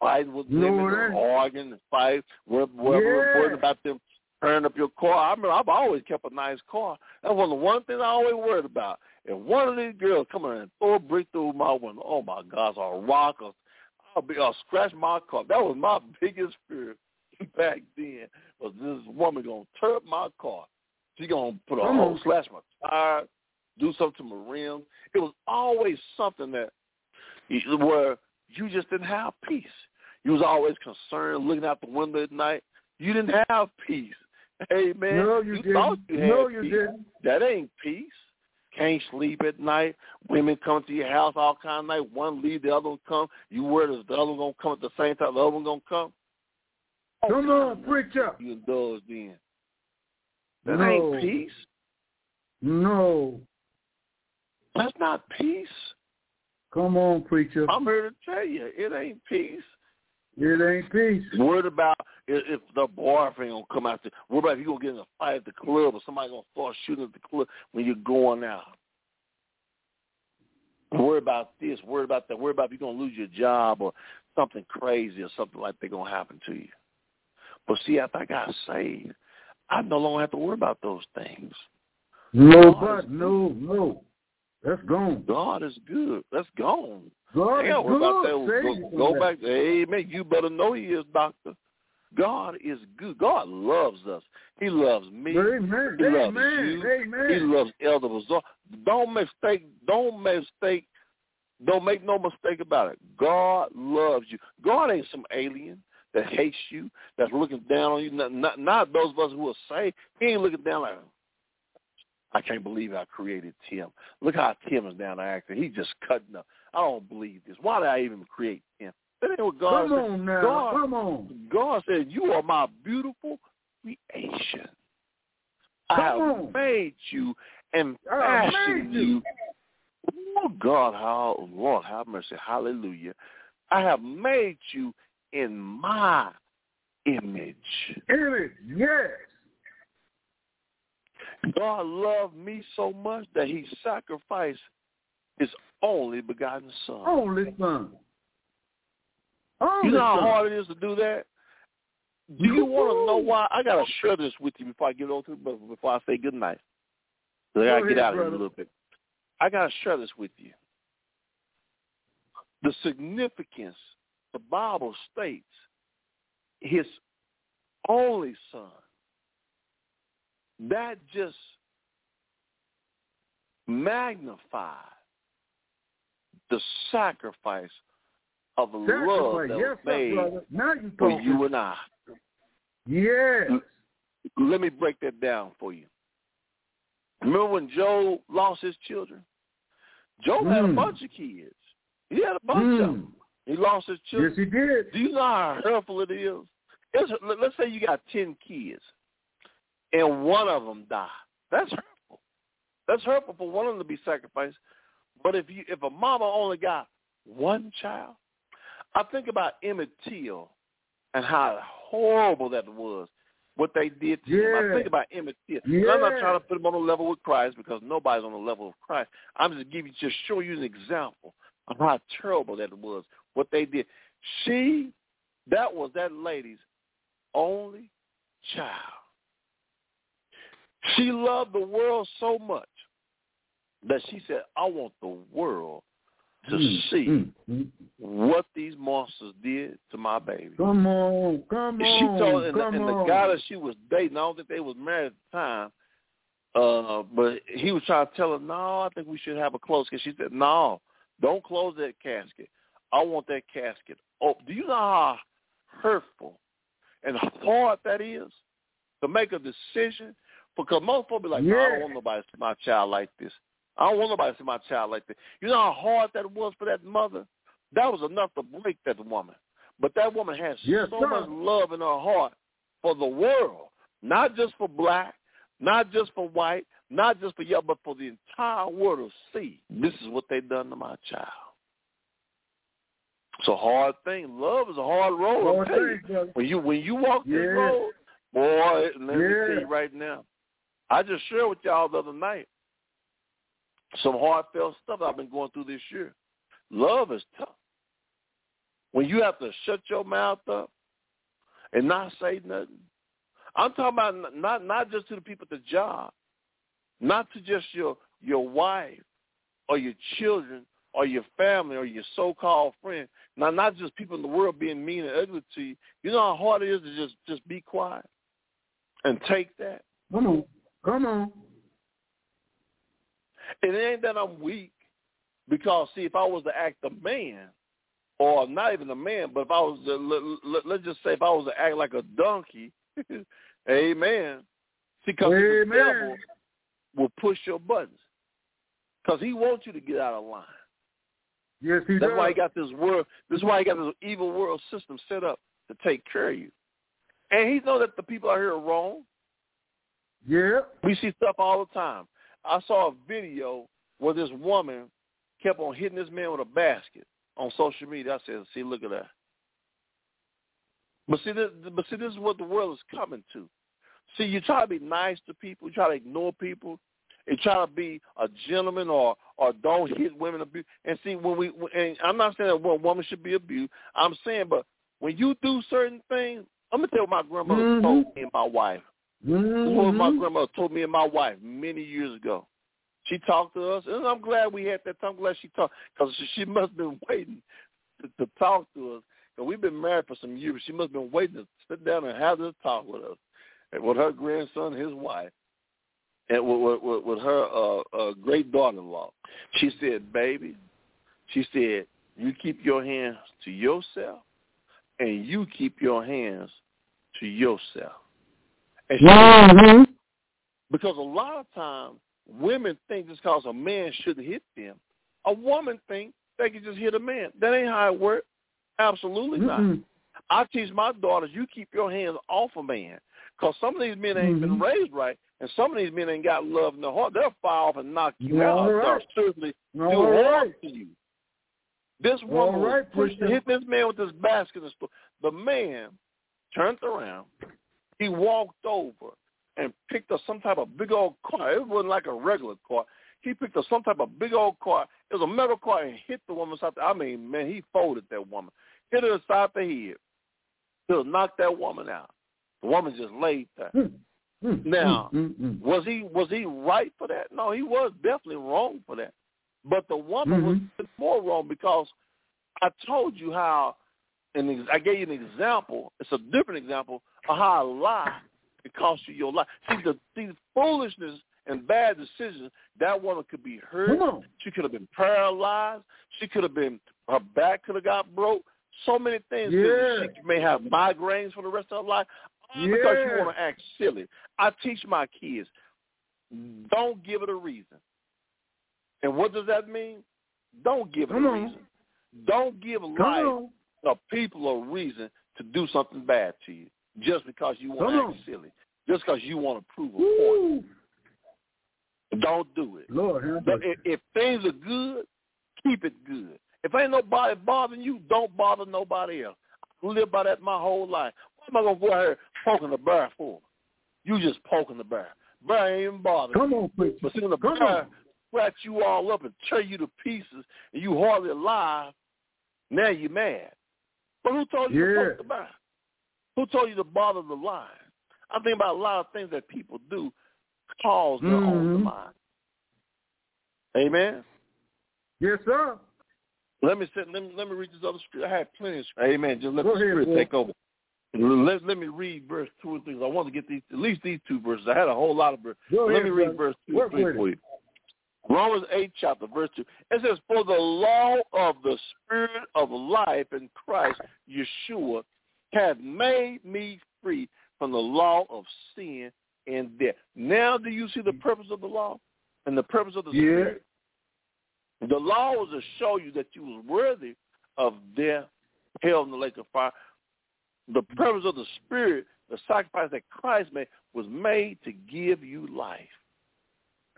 Fighting with
No,
women, or arguing and fight, whatever, worrying about them tearing up your car. I remember I've always kept a nice car. That's one of the one things I always worried about. If one of these girls come in and throw a brick through my window, oh my gosh, or rock, or I'll be, I'll scratch my car. That was my biggest fear back then. Was this woman gonna tear up my car? She gonna put a hole, slash my tire, do something to my rims. It was always something that where you just didn't have peace. You was always concerned, looking out the window at night. You didn't have peace. Hey man,
No, you didn't.
thought you had
No, you
peace.
didn't.
That ain't peace. Can't sleep at night. Women come to your house all kind of night. One leave, the other one come. You worried if the other one gonna come at the same time. The other one gonna come.
Come on, preacher.
You indulged in. That
No.
ain't peace.
No.
That's not peace.
Come on, preacher.
I'm here to tell you, it ain't peace.
It ain't peace.
Worried about if, if the boyfriend gonna come out there. Worried about if you gonna get in a fight at the club or somebody gonna start shooting at the club when you're going out. Worry about this. Worry about that. Worry about if you're gonna lose your job or something crazy or something like that gonna happen to you. But see, after I got saved, I no longer have to worry about those things.
No, but no, no. That's gone.
God is good. That's gone.
God is
worry about
good.
that. Go, go back. Amen. You better know He is, Doctor. God is good. God loves us. He loves me.
Amen.
He loves
Amen.
you.
Amen.
He loves Elder Bazaar. Don't mistake. Don't mistake. Don't make no mistake about it. God loves you. God ain't some alien that hates you, that's looking down on you. Not, not, not those of us who are saved. He ain't looking down like, I can't believe I created Tim. Look how Tim is down there acting. He's just cutting up. I don't believe this. Why did I even create Tim? That ain't what God
Come
said.
on now.
God,
Come on.
God said, you are my beautiful creation. I
Come
have
on.
made you and
I
fashioned
you.
Oh God, how Lord have mercy, hallelujah. I have made you in my image.
Image. Yes.
God loved me so much that he sacrificed his only begotten son.
Only son. Only
you know how hard it is to do that? Do you want to know why? I got to share this with you before I get on to but before I say good night. I gotta get out of here a little bit. I got to share this with you. The significance, the Bible states, his only son. That just magnified the sacrifice of love that
Yes,
was made
brother. Now you
for
talking.
you and I.
Yes.
Let me break that down for you. Remember when Job lost his children? Job had a
Mm.
bunch of kids. He had a bunch of
Mm.
them. He lost his children.
Yes, he did.
Do you know how hurtful it is? It's, let- let's say you got ten kids, and one of them die. That's hurtful. That's hurtful for one of them to be sacrificed. But if you if a mama only got one child, I think about Emmett Till and how horrible that was. What they did to him. I think about Emmett Till. And I'm not trying to put him on the level with Christ because nobody's on the level of Christ. I'm just giving just show you an example of how terrible that was. What they did. She, that was that lady's only child. She loved the world so much that she said, I want the world to
Mm,
see
mm, mm.
what these monsters did to my baby.
Come on. Come
And she
on.
told and, the, and the guy that she was dating, I don't think they was married at the time, uh, but he was trying to tell her, no, I think we should have a close because she said, no, don't close that casket. I want that casket. Oh, do you know how hurtful and hard that is to make a decision? Because most people be like, no, I don't want nobody to see my child like this. I don't want nobody to see my child like this. You know how hard that was for that mother? That was enough to break that woman. But that woman has
Yes,
so
sir.
much love in her heart for the world, not just for black, not just for white, not just for yellow, but for the entire world to see. This is what they done to my child. It's a hard thing. Love is a hard road.
Lord,
I'll tell you.
thank you.
When you when you walk this road, boy, let me
Yeah.
tell you right now. I just shared with y'all the other night some heartfelt stuff I've been going through this year. Love is tough. When you have to shut your mouth up and not say nothing. I'm talking about not not just to the people at the job, not to just your your wife or your children or your family or your so-called friend. Now, not just people in the world being mean and ugly to you. You know how hard it is to just just be quiet and take that.
Come on. Come on.
And it ain't that I'm weak, because see, if I was to act a man, or not even a man, but if I was to let, let, let's just say if I was to act like a donkey, amen. See, because the devil will push your buttons, because he wants you to get out of line.
Yes, he
That's
does.
why he got this world. This is why he got this evil world system set up to take care of you. And he know that the people out here are wrong.
Yeah.
We see stuff all the time. I saw a video where this woman kept on hitting this man with a basket on social media. I said, see, look at that. But see, this, but see, this is what the world is coming to. See, you try to be nice to people, you try to ignore people, you try to be a gentleman or or don't hit women abuse. And see, when we and I'm not saying that one woman should be abused. I'm saying, but when you do certain things, I'm gonna tell you what my grandmother mm-hmm. told me and my wife. Mm-hmm. What my grandmother told me and my wife many years ago. She talked to us, and I'm glad we had that. I'm glad she talked because she must have been waiting to, to talk to us. And we've been married for some years. She must have been waiting to sit down and have this talk with us, and with her grandson, his wife, and with, with, with her uh, uh, great daughter-in-law. She said, "Baby," she said, "you keep your hands to yourself, and you keep your hands to yourself." And mm-hmm. Because a lot of times women think just because a man shouldn't hit them, a woman think they can just hit a man. That ain't how it works. Absolutely mm-hmm. not. I teach my daughters, you keep your hands off a man. Because some of these men ain't mm-hmm. been raised right, and some of these men ain't got love in their heart. They'll fire off and knock you All out. Right. They'll certainly do harm to you. This woman right, pushed, hit this man with this basket. The man turned around. He walked over and picked up some type of big old car. It wasn't like a regular car. He picked up some type of big old car. It was a metal car and hit the woman side. I mean, man, he folded that woman. Hit her side the head. He'll knock that woman out. The woman just laid there. Mm, mm, now, mm, was he was he right for that? No, he was definitely wrong for that. But the woman mm-hmm. was more wrong because I told you how, and I gave you an example. It's a different example of how a lie it cost you your life. See, the these foolishness and bad decisions, that woman could be hurt. She could have been paralyzed. She could have been, her back could have got broke. So many things.
Yeah.
She may have migraines for the rest of her life all yeah. because you want to act silly. I teach my kids, don't give it a reason. And what does that mean? Don't give it
Come
a
on.
reason. Don't give
Come
life
on.
or people a reason to do something bad to you just because you want to act silly, just because you want to prove a point. Don't do it.
Lord,
but if, if things are good, keep it good. If ain't nobody bothering you, don't bother nobody else. I live by that my whole life. What am I gonna go out here poking the bear for? You just poking the bear. Bear ain't even bothering.
Come on, preacher.
But see, when the
Come
bear scratch you all up and tear you to pieces, and you hardly alive, now you mad. But who told you
Yeah.
to poke the bear? Who told you to bother the line? I think about a lot of things that people do cause their own
Mhm.
demise. Amen.
Yes, sir.
Let me sit, let me let me read this other scripture. I have plenty of scripture. Amen. Just let
Go
the
ahead,
spirit
boy.
take over. Let, let me read verse two and three. I want to get these at least these two verses. I had a whole lot of verses.
Go
let
ahead,
me read
brother.
verse two and three for you. Romans eight chapter verse two. It says, For the law of the spirit of life in Christ Yeshua hath made me free from the law of sin and death. Now do you see the mm-hmm. purpose of the law and the purpose of the
Yeah.
spirit? The law was to show you that you was worthy of death, hell, and the lake of fire. The mm-hmm. purpose of the spirit, the sacrifice that Christ made, was made to give you life.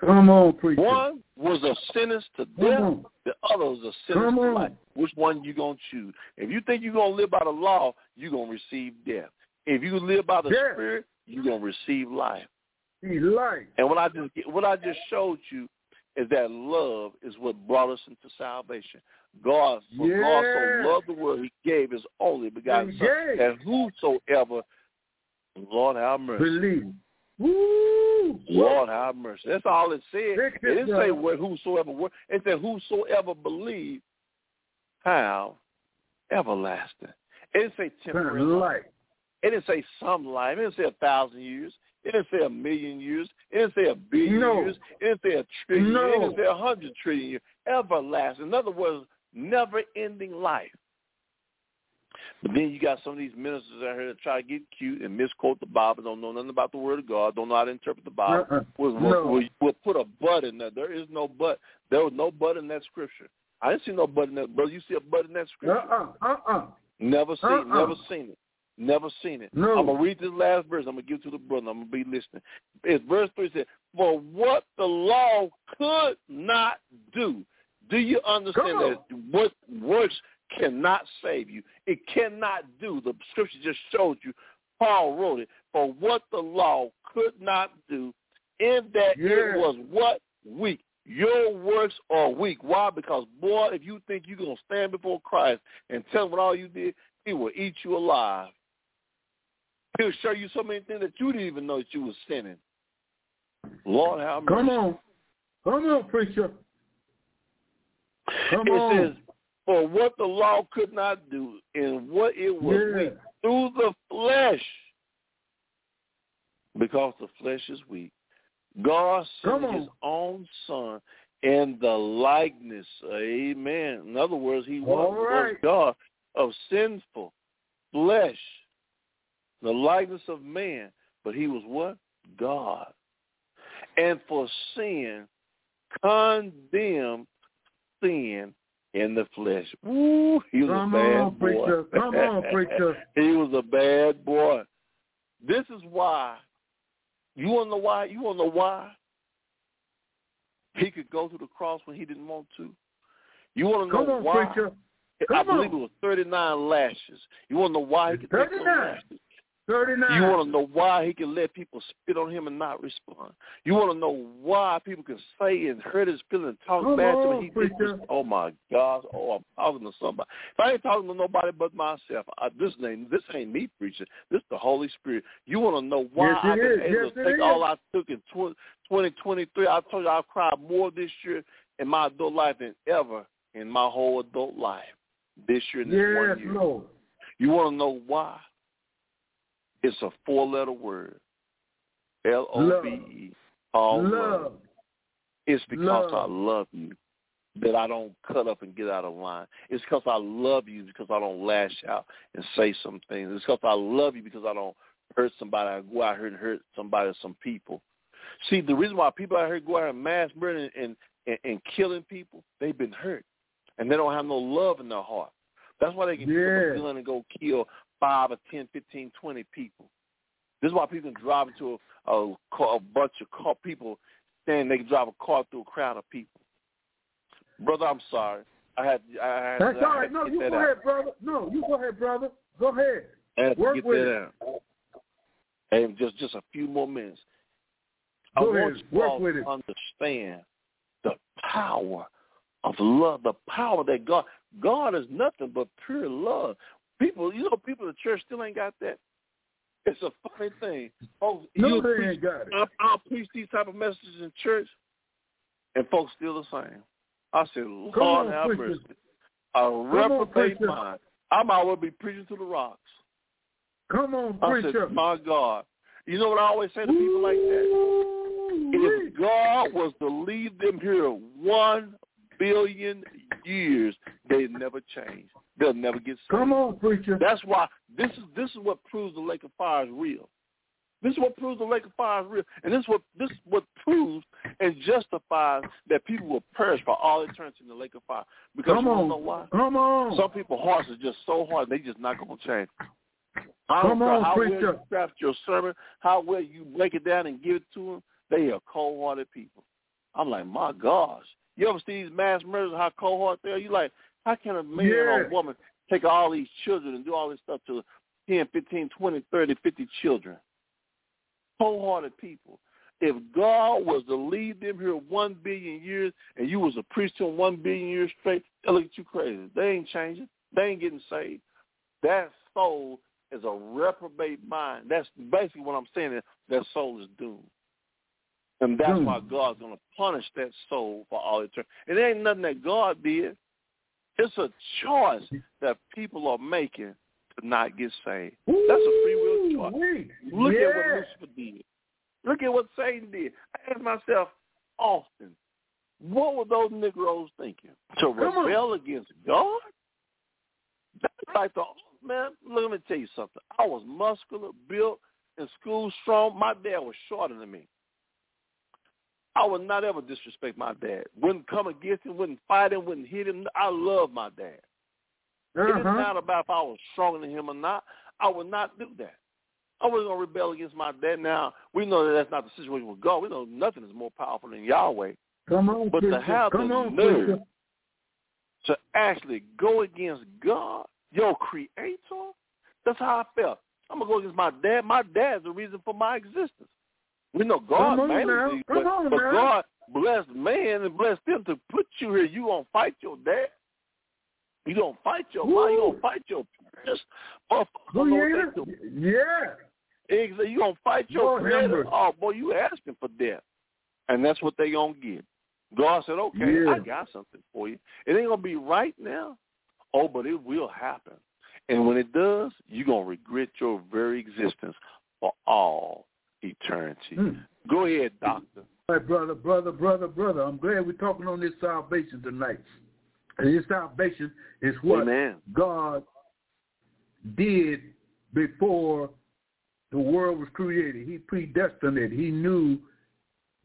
Come on, preacher.
One was a sentence to death. The other was a sentence to life. Which one you gonna choose? If you think you're gonna live by the law, you're gonna receive death. If you live by the
Death.
spirit, you're gonna receive life.
Life.
And what I just what I just showed you is that love is what brought us into salvation. God, for God
Yeah.
so loved the world, He gave His only begotten Son, and whosoever, Lord have mercy,
Believe. Woo!
Lord have mercy. That's all it said. It didn't say what whosoever. It said whosoever believe have everlasting. It didn't say temporary life. It didn't say some life. It didn't say a thousand years. It didn't say a million years. It didn't say a billion
No.
years. It didn't say a trillion.
No.
It didn't say a hundred trillion years. Everlasting. In other words, never-ending life. But then you got some of these ministers out here that try to get cute and misquote the Bible, don't know nothing about the Word of God, don't know how to interpret the Bible.
Uh-uh.
We'll,
No.
we'll, we'll put a but in there. There is no but. There was no but in that scripture. I didn't see no but in that. Brother, you see a but in that scripture?
Uh-uh. Uh-uh.
Never seen,
Uh-uh.
never seen it. Never seen it.
No.
I'm gonna read this last verse. I'm gonna give it to the brother. I'm gonna be listening. It's verse three says, "For what the law could not do." Do you understand that what works cannot save you. It cannot do. The scripture just showed you. Paul wrote it. For what the law could not do, in that
Yeah.
it was what? Weak. Your works are weak. Why? Because, boy, if you think you're going to stand before Christ and tell him what all you did, he will eat you alive. He'll show you so many things that you didn't even know that you were sinning. Lord, have mercy.
Come on. Come on, preacher. Come
it
on.
says, for what the law could not do and what it was
Yeah.
weak through the flesh, because the flesh is weak, God sent his own son in the likeness, amen. In other words, he was,
All
was. God of sinful flesh, the likeness of man, but he was what? God. And for sin, condemned sin in the flesh. Woo, he was
Come
a bad
on,
boy.
preacher. Come on, preacher.
he was a bad boy. This is why. You want to know why? You want to know why? He could go to the cross when he didn't want to. You want to know
Come on,
why?
preacher.
I
Come
believe
on.
it was 39 lashes. You want to know why he could take those
39.
lashes?
39.
You want to know why he can let people spit on him and not respond. You want to know why people can say and hurt his feelings and talk
Come
bad to him. He didn't- oh my God! Oh, I'm talking to somebody. If I ain't talking to nobody but myself, I, this ain't this ain't me preaching. This is the Holy Spirit. You want to know why
Yes,
I've been
is.
able
Yes,
to take
is.
all I took in 20, 2023? I told you I've cried more this year in my adult life than ever in my whole adult life. This year and this
Yes,
one year.
Lord.
You want to know why? It's a four-letter word. L-O-V-E. All love.
Love.
It's because
Love.
I love you that I don't cut up and get out of line. It's because I love you because I don't lash out and say some things. It's because I love you because I don't hurt somebody. I go out here and hurt somebody or some people. See, the reason why people out here go out and mass murdering and, and, and killing people, they've been hurt. And they don't have no love in their heart. That's why they can pick up
Yeah.
a gun and go kill five or ten, fifteen, twenty people. This is why people can drive into a, a, car, a bunch of car, people saying they can drive a car through a crowd of people. Brother, I'm sorry. I had I had,
That's
I
all
had
No, you go
out.
ahead, brother. No, you go ahead, brother. Go ahead.
I had to
Work
get
with
that out. And just just a few more minutes. I
Go
want
ahead.
you
Work
all
with
to
it.
understand the power of love, the power that God God is nothing but pure love. People, you know, people in the church still ain't got that. It's a funny thing. Folks,
No,
you
they
preach,
ain't got it.
I'll, I'll preach these type of messages in church, and folks still the same. I said, Lord
on,
have mercy. A reprobate mind. I might well be preaching to the rocks.
Come on,
I
preacher.
said, my God. You know what I always say to people like that? If God was to leave them here one billion years, they'd never change. They'll never get saved.
Come on, preacher.
That's why this is this is what proves the lake of fire is real. This is what proves the lake of fire is real, and this is what this is what proves and justifies that people will perish for all eternity in the lake of fire. Because
Come
you
on.
know why?
Come on.
Some people's hearts are just so hard they just not gonna change. I don't
Come
care
on,
how well
preacher.
you craft your sermon, how well you break it down and give it to them. They are cold-hearted people. I'm like, my gosh. You ever see these mass murders? How cold-hearted they are? You like, how can a man or a woman take all these children and do all this stuff to 10, 15, 20, 30, 50 children? Cold-hearted people. If God was to leave them here one billion years and you was a priest to one billion years straight, they'll look at you crazy. They ain't changing. They ain't getting saved. That soul is a reprobate mind. That's basically what I'm saying. Is that soul is doomed. And that's
Doomed.
why God's going to punish that soul for all eternity. It ain't nothing that God did. It's a choice that people are making to not get saved. That's a free will choice. Look
yeah.
at what Lucifer did. Look at what Satan did. I ask myself often, what were those Negroes thinking? To rebel against God? That's like the man. Let me tell you something. I was muscular, built, in school strong. My dad was shorter than me. I would not ever disrespect my dad. Wouldn't come against him. Wouldn't fight him. Wouldn't hit him. I love my dad.
Uh-huh.
matter about if I was stronger than him or not. I would not do that. I wasn't going to rebel against my dad. Now, we know that that's not the situation with God. We know nothing is more powerful than Yahweh.
Come on,
But to have
Come
the
on,
nerve
preacher.
to actually go against God, your creator, that's how I felt. I'm gonna go against my dad. My dad's the reason for my existence. We know God
Come on
made
now.
me, but,
on
but. God blessed man and blessed them to put you here. You gonna fight your dad? You gonna fight your mom? You
Woo.
gonna fight your parents? Motherfuckers
Who
don't
you
what they
hear?
do.
Yeah.
Exactly. You gonna fight your
Lord have
creator?
mercy.
Oh boy, you asking for death, and that's what they gonna get. God said, "Okay,
Yeah.
I got something for you. It ain't gonna be right now, oh, but it will happen. And when it does, you're gonna regret your very existence for all eternity."
Hmm.
Go ahead, doctor.
All right, brother, brother, brother, brother. I'm glad we're talking on this salvation tonight. And this salvation is what
Amen.
God did before the world was created. He predestined it. He knew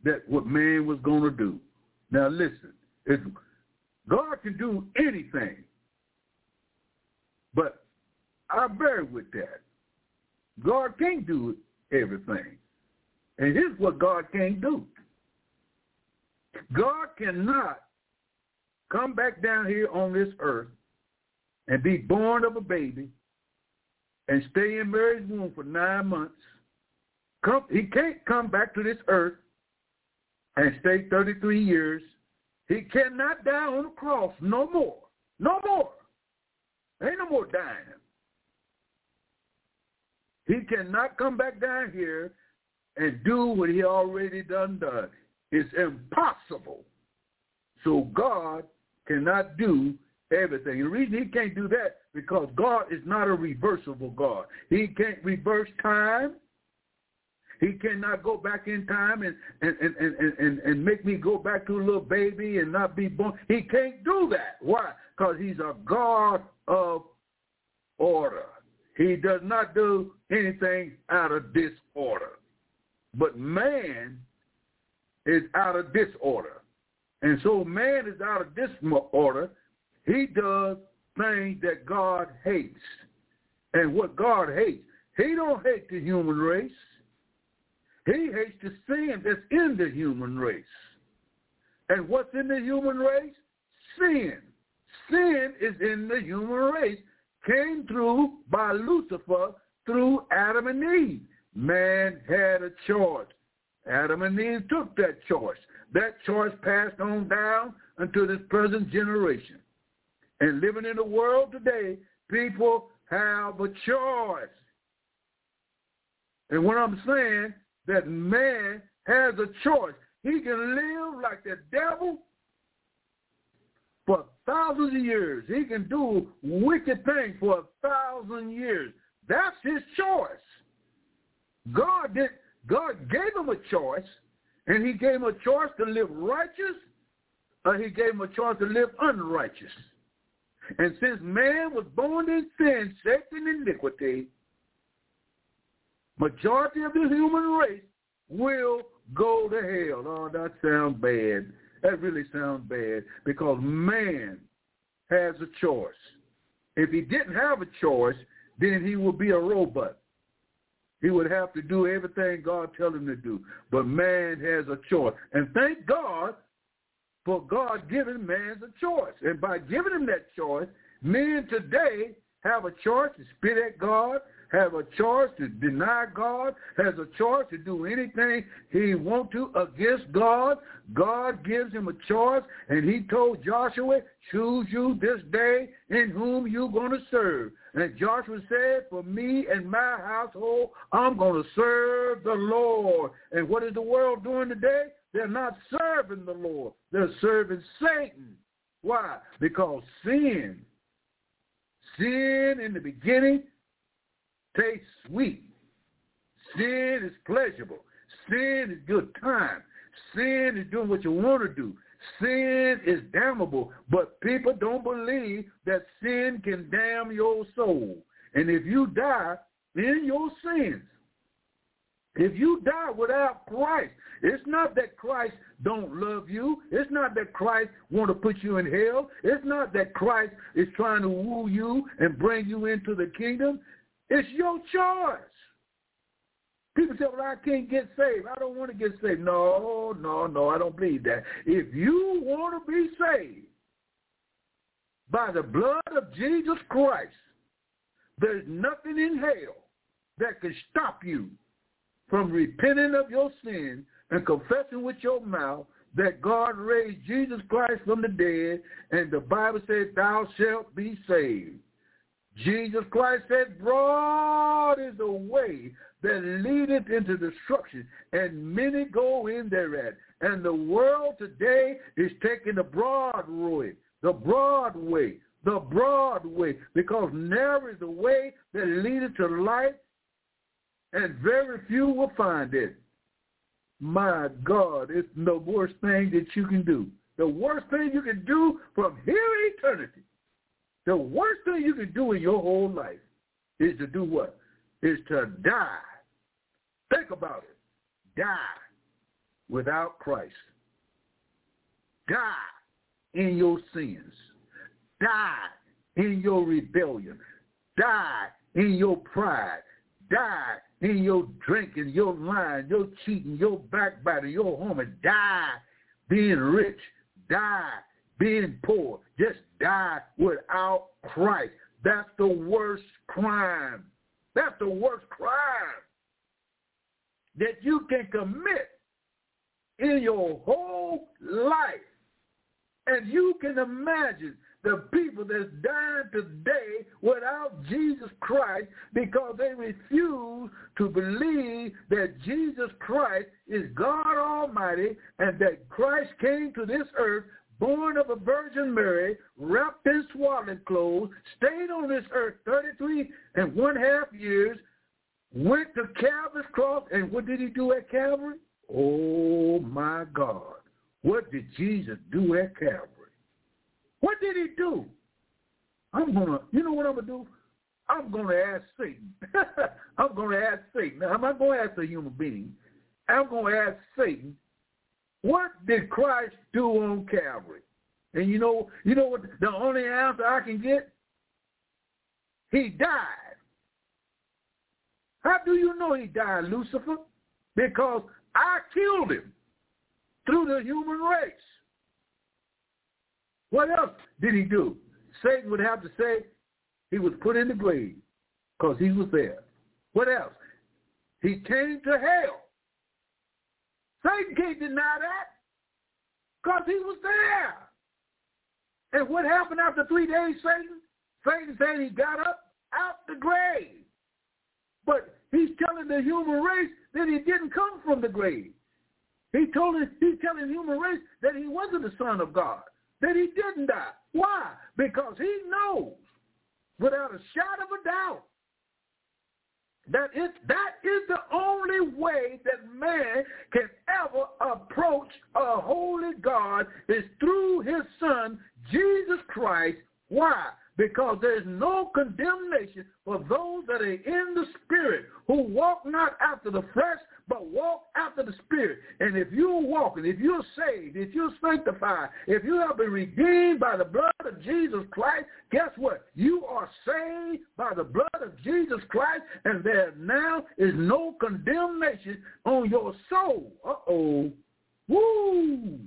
that what man was going to do. Now listen, if God can do anything, but I bear with that. God can't do everything. And here's what God can't do. God cannot come back down here on this earth and be born of a baby and stay in Mary's womb for nine months. Come, he can't come back to this earth and stay 33 years. He cannot die on the cross no more. No more. Ain't no more dying. He cannot come back down here and do what he already done done. It's impossible. So God cannot do everything. The reason he can't do that because God is not a reversible God. He can't reverse time. He cannot go back in time and, and, and, and, and, and make me go back to a little baby and not be born. He can't do that. Why? Because he's a God of order. He does not do anything out of disorder. But man is out of disorder. And so man is out of disorder. He does things that God hates. And what God hates, he don't hate the human race. He hates the sin that's in the human race. And what's in the human race? Sin. Sin is in the human race. Came through by Lucifer through Adam and Eve. Man had a choice. Adam and Eve took that choice. That choice passed on down until this present generation. And living in the world today, people have a choice. And what I'm saying, that man has a choice. He can live like the devil for thousands of years. He can do wicked things for a thousand years. That's his choice. God did. God gave him a choice, and he gave him a choice to live righteous, or he gave him a choice to live unrighteous. And since man was born in sin, sex, and iniquity, majority of the human race will go to hell. Oh, that sounds bad. That really sounds bad because man has a choice. If he didn't have a choice, then he would be a robot. He would have to do everything God tells him to do. But man has a choice. And thank God for God giving man a choice. And by giving him that choice, men today have a choice to spit at God, have a choice to deny God, has a choice to do anything he want to against God. God gives him a choice, and he told Joshua, choose you this day in whom you're going to serve. And Joshua said, for me and my household, I'm going to serve the Lord. And what is the world doing today? They're not serving the Lord. They're serving Satan. Why? Because sin, sin in the beginning tastes sweet. Sin is pleasurable. Sin is good time. Sin is doing what you want to do. Sin is damnable, but people don't believe that sin can damn your soul. And if you die in your sins, if you die without Christ, it's not that Christ don't love you. It's not that Christ want to put you in hell. It's not that Christ is trying to woo you and bring you into the kingdom. It's your choice. People say, well, I can't get saved. I don't want to get saved. No, no, no, I don't believe that. If you want to be saved, by the blood of Jesus Christ, there's nothing in hell that can stop you from repenting of your sin and confessing with your mouth that God raised Jesus Christ from the dead, and the Bible says, thou shalt be saved. Jesus Christ said, broad is the way that leadeth into destruction, and many go in thereat. And the world today is taking the broad way, the broad way, the broad way, because narrow is the way that leadeth to life, and very few will find it. My God, it's the worst thing that you can do. The worst thing you can do from here eternity. The worst thing you can do in your whole life is to do what? Is to die. Think about it. Die without Christ. Die in your sins. Die in your rebellion. Die in your pride. Die in your drinking, your lying, your cheating, your backbiting, your homing. Die being rich. Die being poor. Just die without Christ. That's the worst crime. That's the worst crime that you can commit in your whole life. And you can imagine the people that's dying today without Jesus Christ because they refuse to believe that Jesus Christ is God Almighty and that Christ came to this earth born of a Virgin Mary, wrapped in swaddling clothes, stayed on this earth 33 and one half years, went to Calvary's cross, and what did he do at Calvary? Oh my God. What did Jesus do at Calvary? What did he do? I'm gonna you know what I'm gonna do? I'm gonna ask Satan. I'm gonna ask Satan. I'm not gonna ask a human being. I'm gonna ask Satan, what did Christ do on Calvary? And you know, you know what the only answer I can get? He died. How do you know he died, Lucifer? Because I killed him through the human race. What else did he do? Satan would have to say he was put in the grave because he was there. What else? He came to hell. Satan can't deny that because he was there. And what happened after three days, Satan? Satan said he got up out the grave. But He's telling the human race that he didn't come from the grave. He told us, he's telling the human race that he wasn't the son of God, that he didn't die. Why? Because he knows without a shadow of a doubt that it, that is the only way that man can ever approach a holy God is through his son, Jesus Christ. Why? because there is no condemnation for those that are in the spirit who walk not after the flesh but walk after the spirit. And if you're walking if you're saved if you're sanctified if you have been redeemed by the blood of jesus christ guess what? You are saved by the blood of jesus christ and there now is no condemnation on your soul. Uh-oh. Woo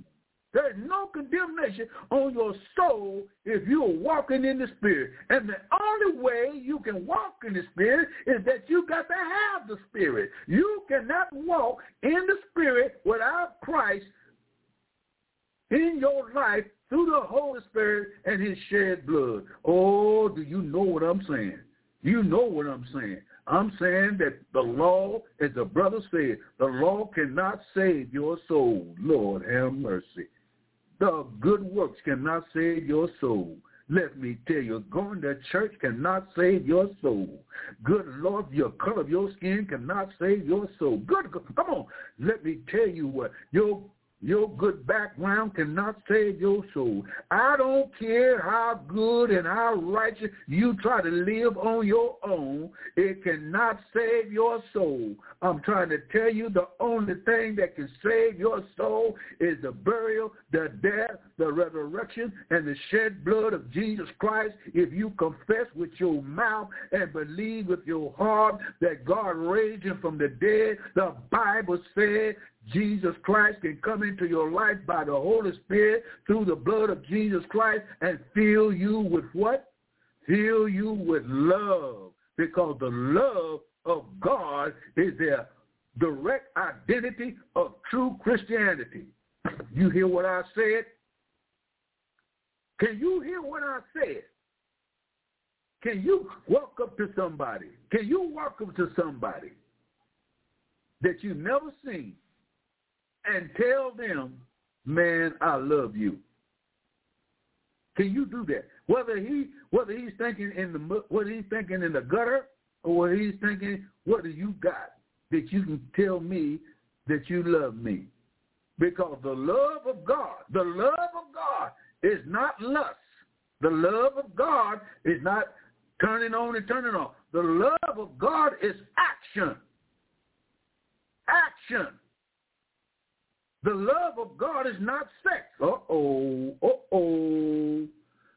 there's no condemnation on your soul if you're walking in the Spirit. And the only way you can walk in the Spirit is that you got to have the Spirit. You cannot walk in the Spirit without Christ in your life through the Holy Spirit and his shed blood. Oh, do you know what I'm saying? You know what I'm saying. I'm saying that the law, as the brother said, the law cannot save your soul. Lord have mercy. The good works cannot save your soul. Let me tell you, going to church cannot save your soul. Good Lord, your color of your skin cannot save your soul. Good, come on. Let me tell you what, your your good background cannot save your soul. I don't care how good and how righteous you try to live on your own. It cannot save your soul. I'm trying to tell you the only thing that can save your soul is the burial, the death, the resurrection, and the shed blood of Jesus Christ. If you confess with your mouth and believe with your heart that God raised him from the dead, the Bible said Jesus Christ can come into your life by the Holy Spirit through the blood of Jesus Christ and fill you with what? Fill you with love because the love of God is their direct identity of true Christianity. You hear what I said? Can you hear what I said? Can you walk up to somebody? Can you walk up to somebody that you've never seen and tell them, man, I love you? Can you do that? Whether he whether he's thinking in the whether he's thinking in the gutter or whether he's thinking what do you got that you can tell me that you love me? Because the love of God, the love of God is not lust. The love of God is not turning on and turning off. The love of God is action. Action. The love of God is not sex. Uh-oh, uh-oh.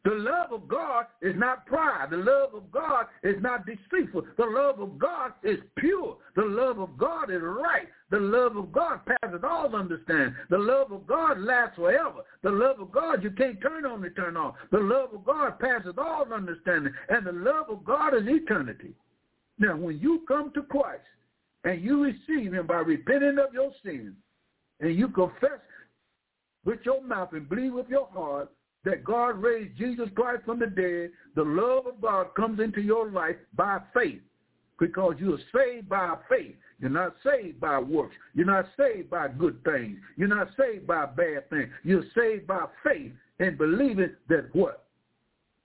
The love of God is not pride. The love of God is not deceitful. The love of God is pure. The love of God is right. The love of God passes all understanding. The love of God lasts forever. The love of God you can't turn on and turn off. The love of God passes all understanding. And the love of God is eternity. Now, when you come to Christ and you receive him by repenting of your sins, and you confess with your mouth and believe with your heart that God raised Jesus Christ from the dead, the love of God comes into your life by faith because you are saved by faith. You're not saved by works. You're not saved by good things. You're not saved by bad things. You're saved by faith and believing that what?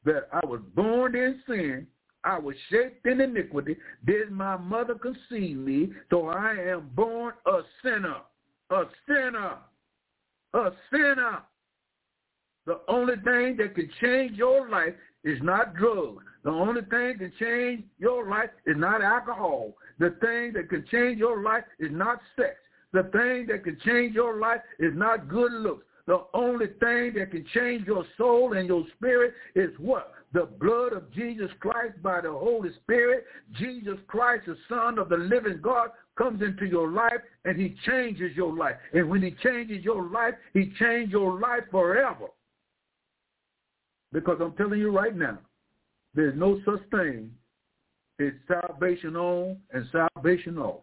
That I was born in sin. I was shaped in iniquity. Did my mother conceive me? So I am born a sinner. A sinner. A sinner. The only thing that can change your life is not drugs. The only thing that can change your life is not alcohol. The thing that can change your life is not sex. The thing that can change your life is not good looks. The only thing that can change your soul and your spirit is what? The blood of Jesus Christ by the Holy Spirit. Jesus Christ, the Son of the living God, comes into your life and he changes your life. And when he changes your life, he changes your life forever. Because I'm telling you right now, there's no such thing as salvation on and salvation off.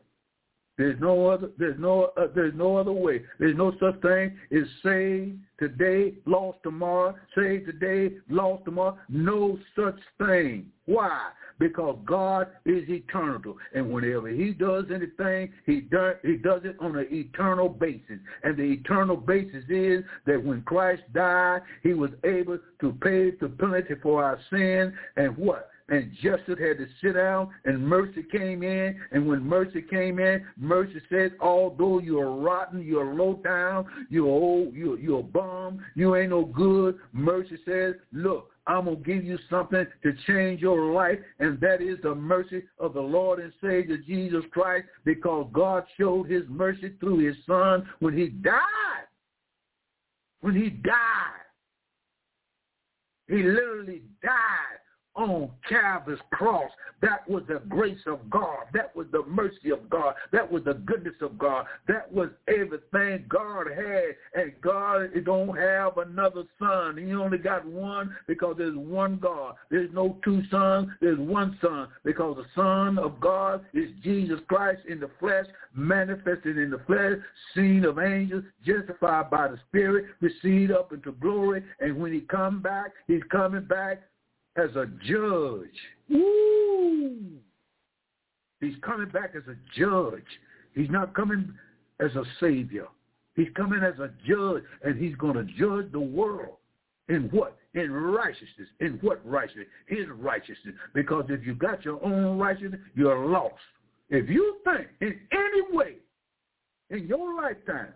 There's no other. There's no. Uh, there's no other way. There's no such thing as saved today, lost tomorrow. Saved today, lost tomorrow. No such thing. Why? Because God is eternal, and whenever He does anything, He does He does it on an eternal basis. And the eternal basis is that when Christ died, He was able to pay the penalty for our sin, and what? And justice had to sit down and mercy came in. And when mercy came in, mercy said, although you're rotten, you're low down, you're old, you're, you're a bum, you ain't no good, mercy says, look, I'm going to give you something to change your life, and that is the mercy of the Lord and Savior Jesus Christ, because God showed his mercy through his son when he died. When he died. He literally died on Calvary's cross. That was the grace of God. That was the mercy of God. That was the goodness of God. That was everything God had. And God don't have another son. He only got one because there's one God. There's no two sons. There's one son because the son of God is Jesus Christ in the flesh, manifested in the flesh, seen of angels, justified by the Spirit, received up into glory. And when he come back, he's coming back as a judge. Woo! He's coming back as a judge. He's not coming as a savior. He's coming as a judge, and he's going to judge the world. In what? In righteousness. In what righteousness? His righteousness. Because if you got your own righteousness, you're lost. If you think in any way in your lifetime,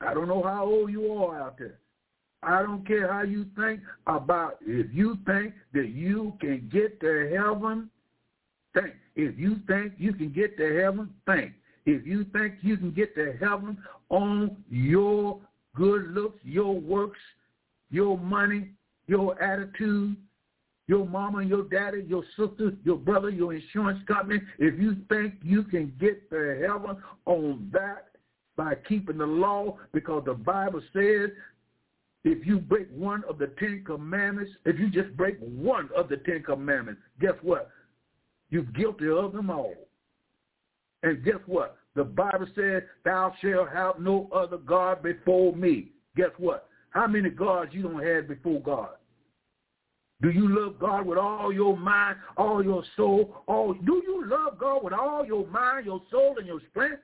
I don't know how old you are out there, I don't care how you think about if you think that you can get to heaven, think. If you think you can get to heaven, think. If you think you can get to heaven on your good looks, your works, your money, your attitude, your mama your daddy, your sister, your brother, your insurance company, if you think you can get to heaven on that by keeping the law, because the Bible says if you break one of the Ten Commandments, if you just break one of the Ten Commandments, guess what? You're guilty of them all. And guess what? The Bible says, thou shalt have no other God before me. Guess what? How many gods you don't have before God? Do you love God with all your mind, all your soul? All do you love God with all your mind, your soul, and your strength?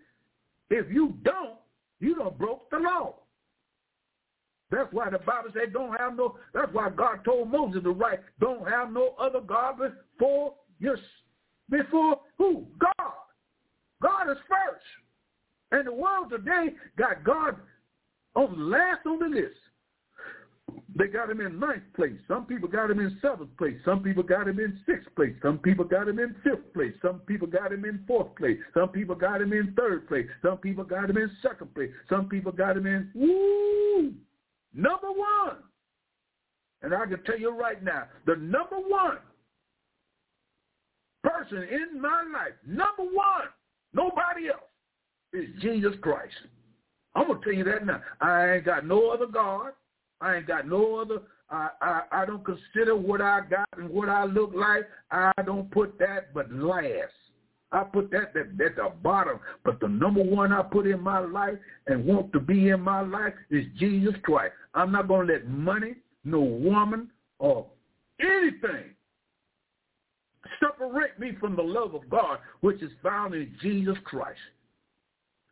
If you don't, you don't broke the law. That's why the Bible said don't have no, that's why God told Moses to write, don't have no other God before your, before who? God. God is first. And the world today got God on last on the list. They got him in ninth place. Some people got him in seventh place. Some people got him in sixth place. Some people got him in fifth place. Some people got him in fourth place. Some people got him in third place. Some people got him in second place. Some people got him in woo number one. And I can tell you right now, the number one person in my life, number one, nobody else, is Jesus Christ. I'm gonna tell you that now. I ain't got no other God. I ain't got no other. I, I I don't consider what I got and what I look like. I don't put that but last. I put that at, the bottom. But the number one I put in my life and want to be in my life is Jesus Christ. I'm not going to let money, no woman, or anything separate me from the love of God, which is found in Jesus Christ.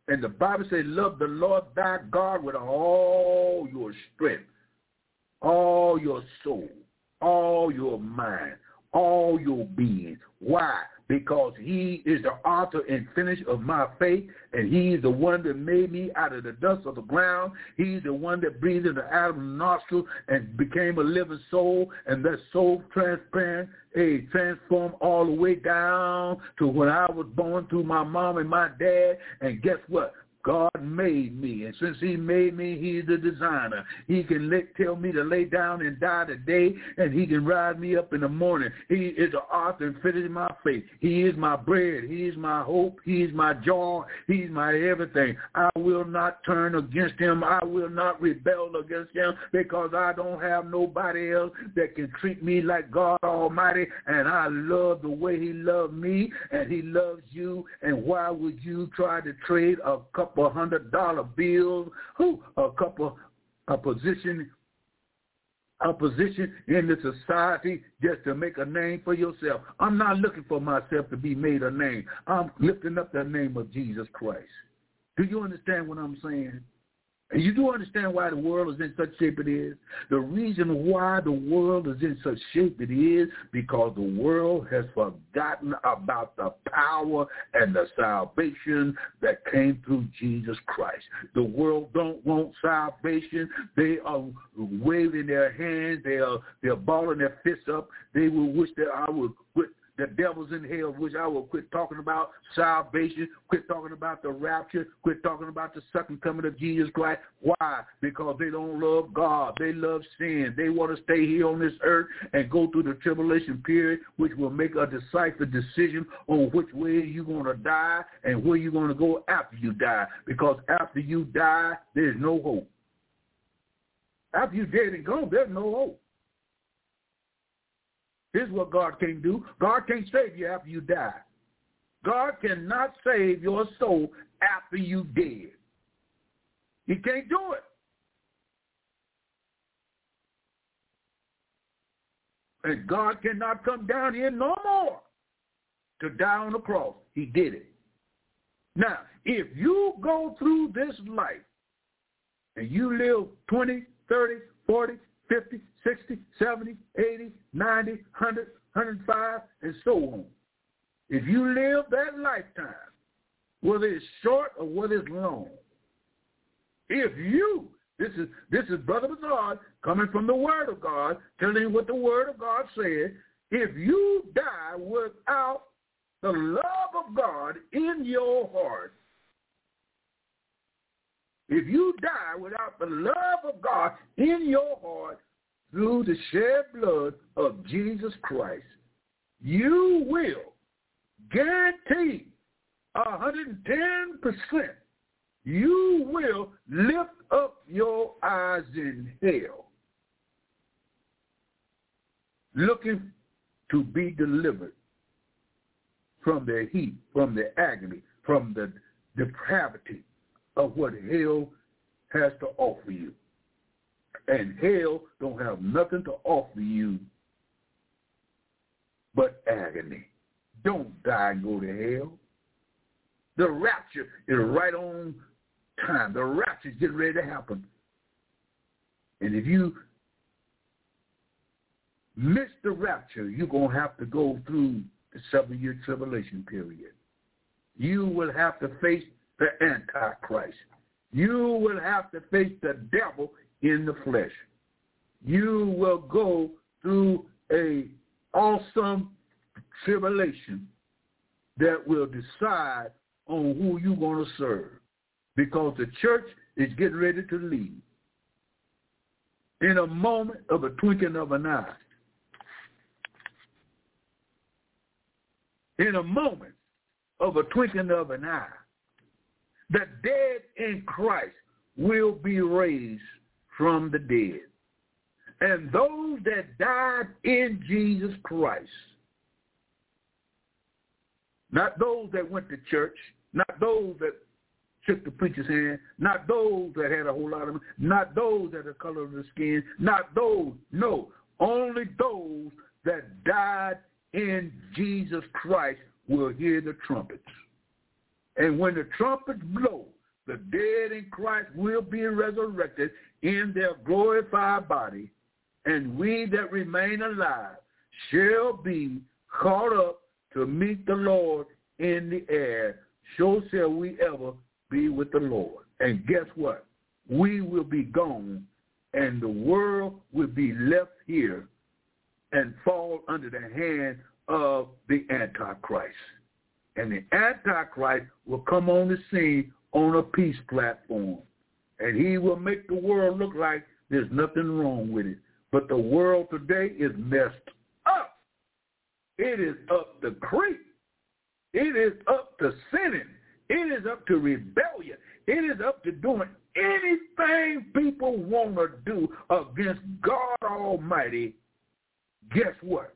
And the Bible says, love the Lord thy God with all your strength all your soul, all your mind, all your being. Why? Because he is the author and finish of my faith, and he is the one that made me out of the dust of the ground. He's the one that breathed into Adam's nostril and became a living soul, and that soul transparent, a transformed all the way down to when I was born through my mom and my dad. And guess what? God made me, and since he made me, he's the designer. He can let, tell me to lay down and die today, and he can rise me up in the morning. He is the author and finisher of my faith. He is my bread. He is my hope. He is my joy. He's my everything. I will not turn against him. I will not rebel against him because I don't have nobody else that can treat me like God Almighty, and I love the way he loved me, and he loves you, and why would you try to trade a couple couple hundred dollar bills, who a couple a position a position in the society just to make a name for yourself. I'm not looking for myself to be made a name. I'm lifting up the name of Jesus Christ. Do you understand what I'm saying? You do understand why the world is in such shape it is? The reason why the world is in such shape it is because the world has forgotten about the power and the salvation that came through Jesus Christ. The world don't want salvation. They are waving their hands. They are they're balling their fists up. They will wish that I would quit the devil's in hell, which I will quit talking about salvation, quit talking about the rapture, quit talking about the second coming of Jesus Christ. Why? Because they don't love God. They love sin. They want to stay here on this earth and go through the tribulation period, which will make a decisive decision on which way you're going to die and where you're going to go after you die. Because after you die, there's no hope. After you're dead and gone, there's no hope. Here's what God can do. God can't save you after you die. God cannot save your soul after you dead. He can't do it. And God cannot come down here no more to die on the cross. He did it. Now, if you go through this life and you live 20, 30, 40, 50, 60, 70, 80, 90, 100, 105, and so on. If you live that lifetime, whether it's short or whether it's long, if you, this is this is Brother Bazaar coming from the Word of God, telling you what the Word of God said, if you die without the love of God in your heart, if you die without the love of God in your heart, through the shed blood of Jesus Christ, you will guarantee 110% you will lift up your eyes in hell, looking to be delivered from the heat, from the agony, from the depravity of what hell has to offer you. And hell don't have nothing to offer you but agony. Don't die and go to hell. The rapture is right on time. The rapture is getting ready to happen. And if you miss the rapture, you're going to have to go through the seven-year tribulation period. You will have to face the Antichrist. You will have to face the devil in the flesh. You will go through a awesome tribulation that will decide on who you're going to serve because the church is getting ready to leave in a moment of a twinkling of an eye. In a moment of a twinkling of an eye, the dead in Christ will be raised from the dead. And those that died in Jesus Christ, not those that went to church, not those that shook the preacher's hand, not those that had a whole lot of money, not those that the color of the skin, not those, no, only those that died in Jesus Christ will hear the trumpets. And when the trumpets blow, the dead in Christ will be resurrected in their glorified body, and we that remain alive shall be caught up to meet the Lord in the air. So shall we ever be with the Lord. And guess what? We will be gone and the world will be left here and fall under the hand of the Antichrist. And the Antichrist will come on the scene on a peace platform. And he will make the world look like there's nothing wrong with it. But the world today is messed up. It is up the creek. It is up to sinning. It is up to rebellion. It is up to doing anything people want to do against God Almighty. Guess what?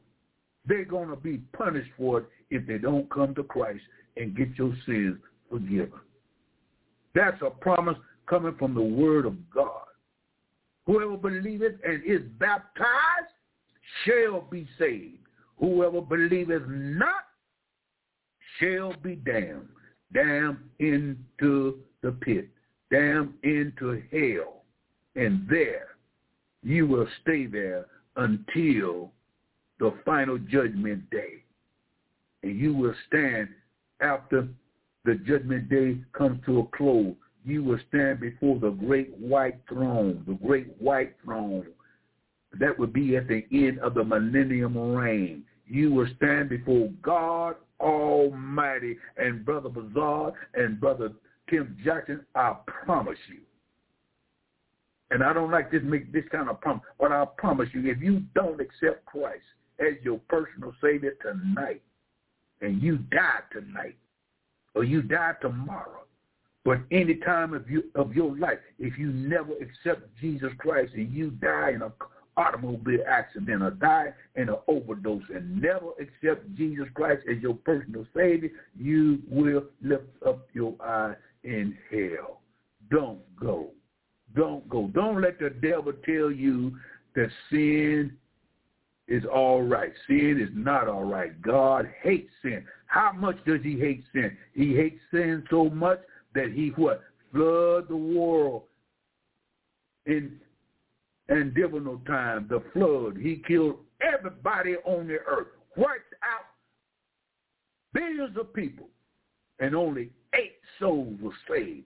They're going to be punished for it if they don't come to Christ and get your sins forgiven. That's a promise coming from the word of God. Whoever believeth and is baptized shall be saved. Whoever believeth not shall be damned down into the pit, down into hell. And there you will stay there until the final judgment day. And you will stand after the judgment day comes to a close. You will stand before the great white throne, the great white throne. That would be at the end of the millennium reign. You will stand before God Almighty. And Brother Bazaar and Brother Tim Jackson, I promise you. And I don't like to make this kind of promise, but I promise you, if you don't accept Christ as your personal Savior tonight, and you die tonight, or you die tomorrow, but any time of you of your life, if you never accept Jesus Christ and you die in a automobile accident or die in an overdose and never accept Jesus Christ as your personal Savior, you will lift up your eye in hell. Don't go. Don't go. Don't let the devil tell you that sin is all right. Sin is not all right. God hates sin. How much does he hate sin? He hates sin so much that he what? Flood the world in and no time, the flood, he killed everybody on the earth, wiped out billions of people, and only eight souls were saved.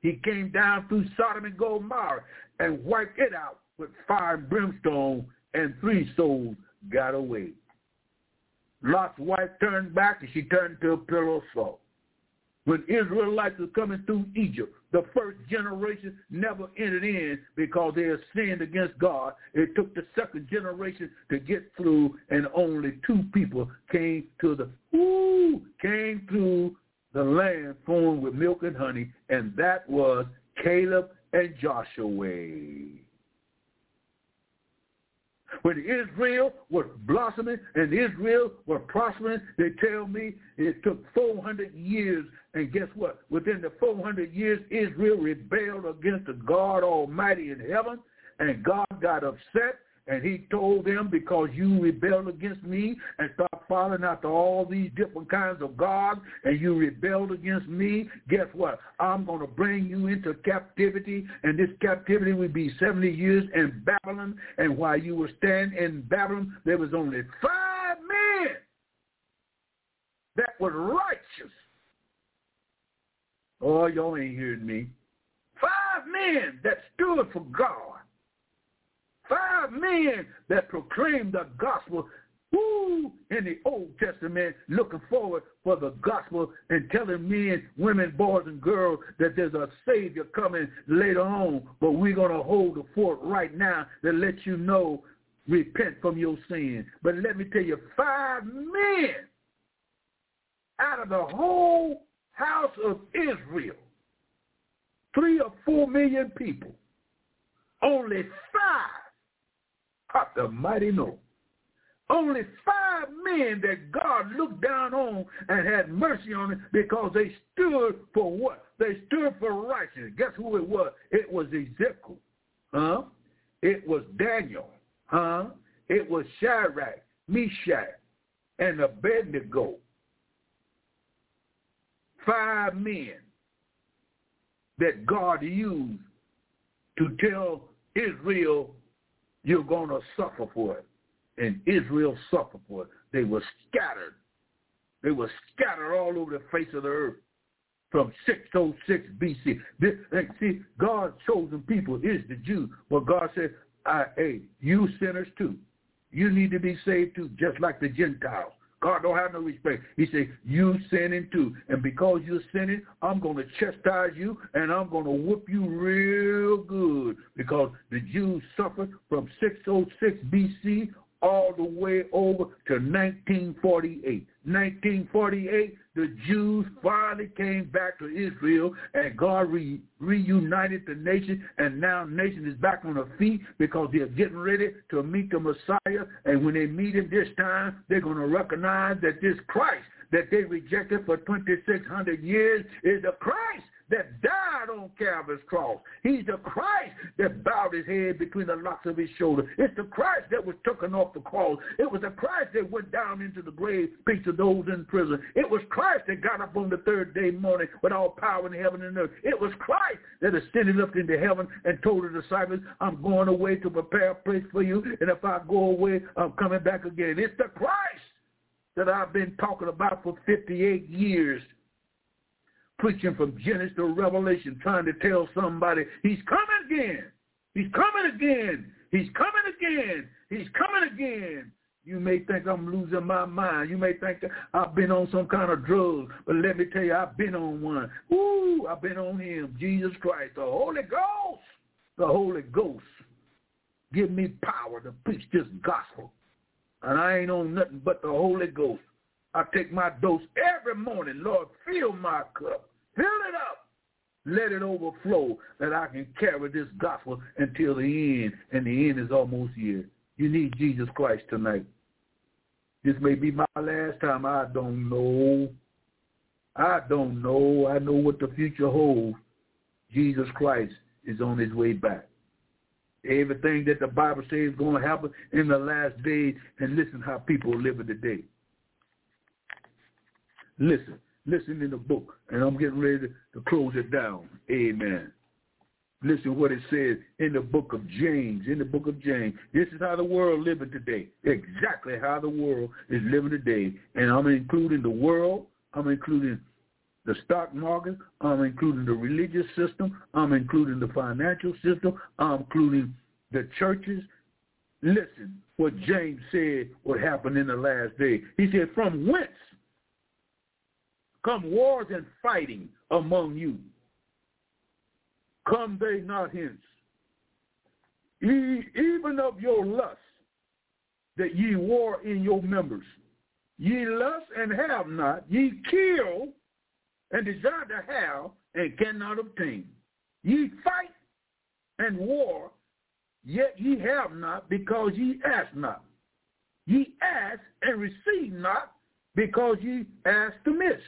He came down through Sodom and Gomorrah and wiped it out with fire and brimstone, and three souls got away. Lot's wife turned back and she turned to a pillar of salt. When Israelites were coming through Egypt, the first generation never entered in because they had sinned against God. It took the second generation to get through, and only two people came to the ooh, came through the land flowing with milk and honey, and that was Caleb and Joshua. When Israel was blossoming and Israel was prospering, they tell me it took 400 years. And guess what? Within the 400 years, Israel rebelled against the God Almighty in heaven, and God got upset and he told them, because you rebelled against me and started following after all these different kinds of gods, and you rebelled against me, guess what? I'm going to bring you into captivity, and this captivity will be 70 years in Babylon. And while you were standing in Babylon, there was only five men that were righteous. Oh, y'all ain't hearing me. Five men that stood for God Five men that proclaimed the gospel who in the Old Testament looking forward for the gospel and telling men, women, boys, and girls that there's a Savior coming later on, but we're going to hold the fort right now that lets you know repent from your sin. But let me tell you, five men out of the whole house of Israel, three or four million people, only five the mighty no. Only five men that God looked down on and had mercy on it because they stood for what? They stood for righteousness. Guess who it was? It was Ezekiel. Huh? It was Daniel. Huh? It was Shadrach, Meshach, and Abednego. Five men that God used to tell Israel you're going to suffer for it. And Israel suffered for it. They were scattered. They were scattered all over the face of the earth from 606 BC. See, God's chosen people is the Jews. But God said, I, hey, you sinners too. You need to be saved too, just like the Gentiles. God don't have no respect. He said, you sinning too. And because you're sinning, I'm going to chastise you and I'm going to whoop you real good because the Jews suffered from 606 BC all the way over to 1948. 1948, the Jews finally came back to Israel and God re- reunited the nation and now nation is back on their feet because they're getting ready to meet the Messiah and when they meet him this time, they're going to recognize that this Christ that they rejected for 2,600 years is the Christ that died on Calvary's cross. He's the Christ that bowed his head between the locks of his shoulder. It's the Christ that was taken off the cross. It was the Christ that went down into the grave, speaks to those in prison. It was Christ that got up on the third day morning with all power in heaven and earth. It was Christ that ascended up into heaven and told the disciples, I'm going away to prepare a place for you, and if I go away, I'm coming back again. It's the Christ that I've been talking about for 58 years preaching from Genesis to Revelation, trying to tell somebody he's coming again. He's coming again. He's coming again. He's coming again. You may think I'm losing my mind. You may think I've been on some kind of drug, but let me tell you, I've been on one. Ooh, I've been on him, Jesus Christ, the Holy Ghost. The Holy Ghost. Give me power to preach this gospel. And I ain't on nothing but the Holy Ghost. I take my dose every morning. Lord, fill my cup. Fill it up. Let it overflow that I can carry this gospel until the end. And the end is almost here. You need Jesus Christ tonight. This may be my last time. I don't know. I don't know. I know what the future holds. Jesus Christ is on his way back. Everything that the Bible says is going to happen in the last days, and listen how people are living today. Listen, listen in the book, and I'm getting ready to, close it down. Amen. Listen what it says in the book of James. In the book of James, this is how the world living today. Exactly how the world is living today, and I'm including the world. I'm including the stock market. I'm including the religious system. I'm including the financial system. I'm including the churches. Listen what James said would happen in the last day. He said, from whence come wars and fighting among you. Come they not hence. Ye, even of your lust, that ye war in your members. Ye lust and have not. Ye kill and desire to have and cannot obtain. Ye fight and war, yet ye have not because ye ask not. Ye ask and receive not because ye ask amiss,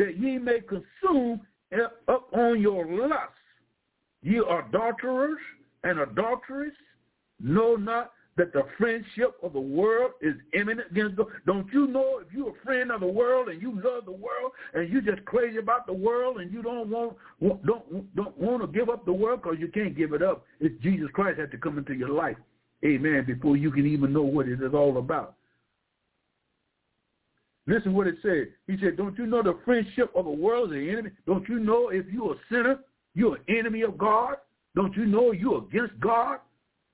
that ye may consume up on your lust. Ye adulterers and adulteresses know not that the friendship of the world is imminent against God. Don't you know if you're a friend of the world and you love the world and you just crazy about the world and you don't want don't don't want to give up the world because you can't give it up. It's Jesus Christ had to come into your life, Amen. Before you can even know what it is all about. Listen what it said. He said, "Don't you know the friendship of the world is the enemy? Don't you know if you're a sinner, you're an enemy of God? Don't you know you're against God?"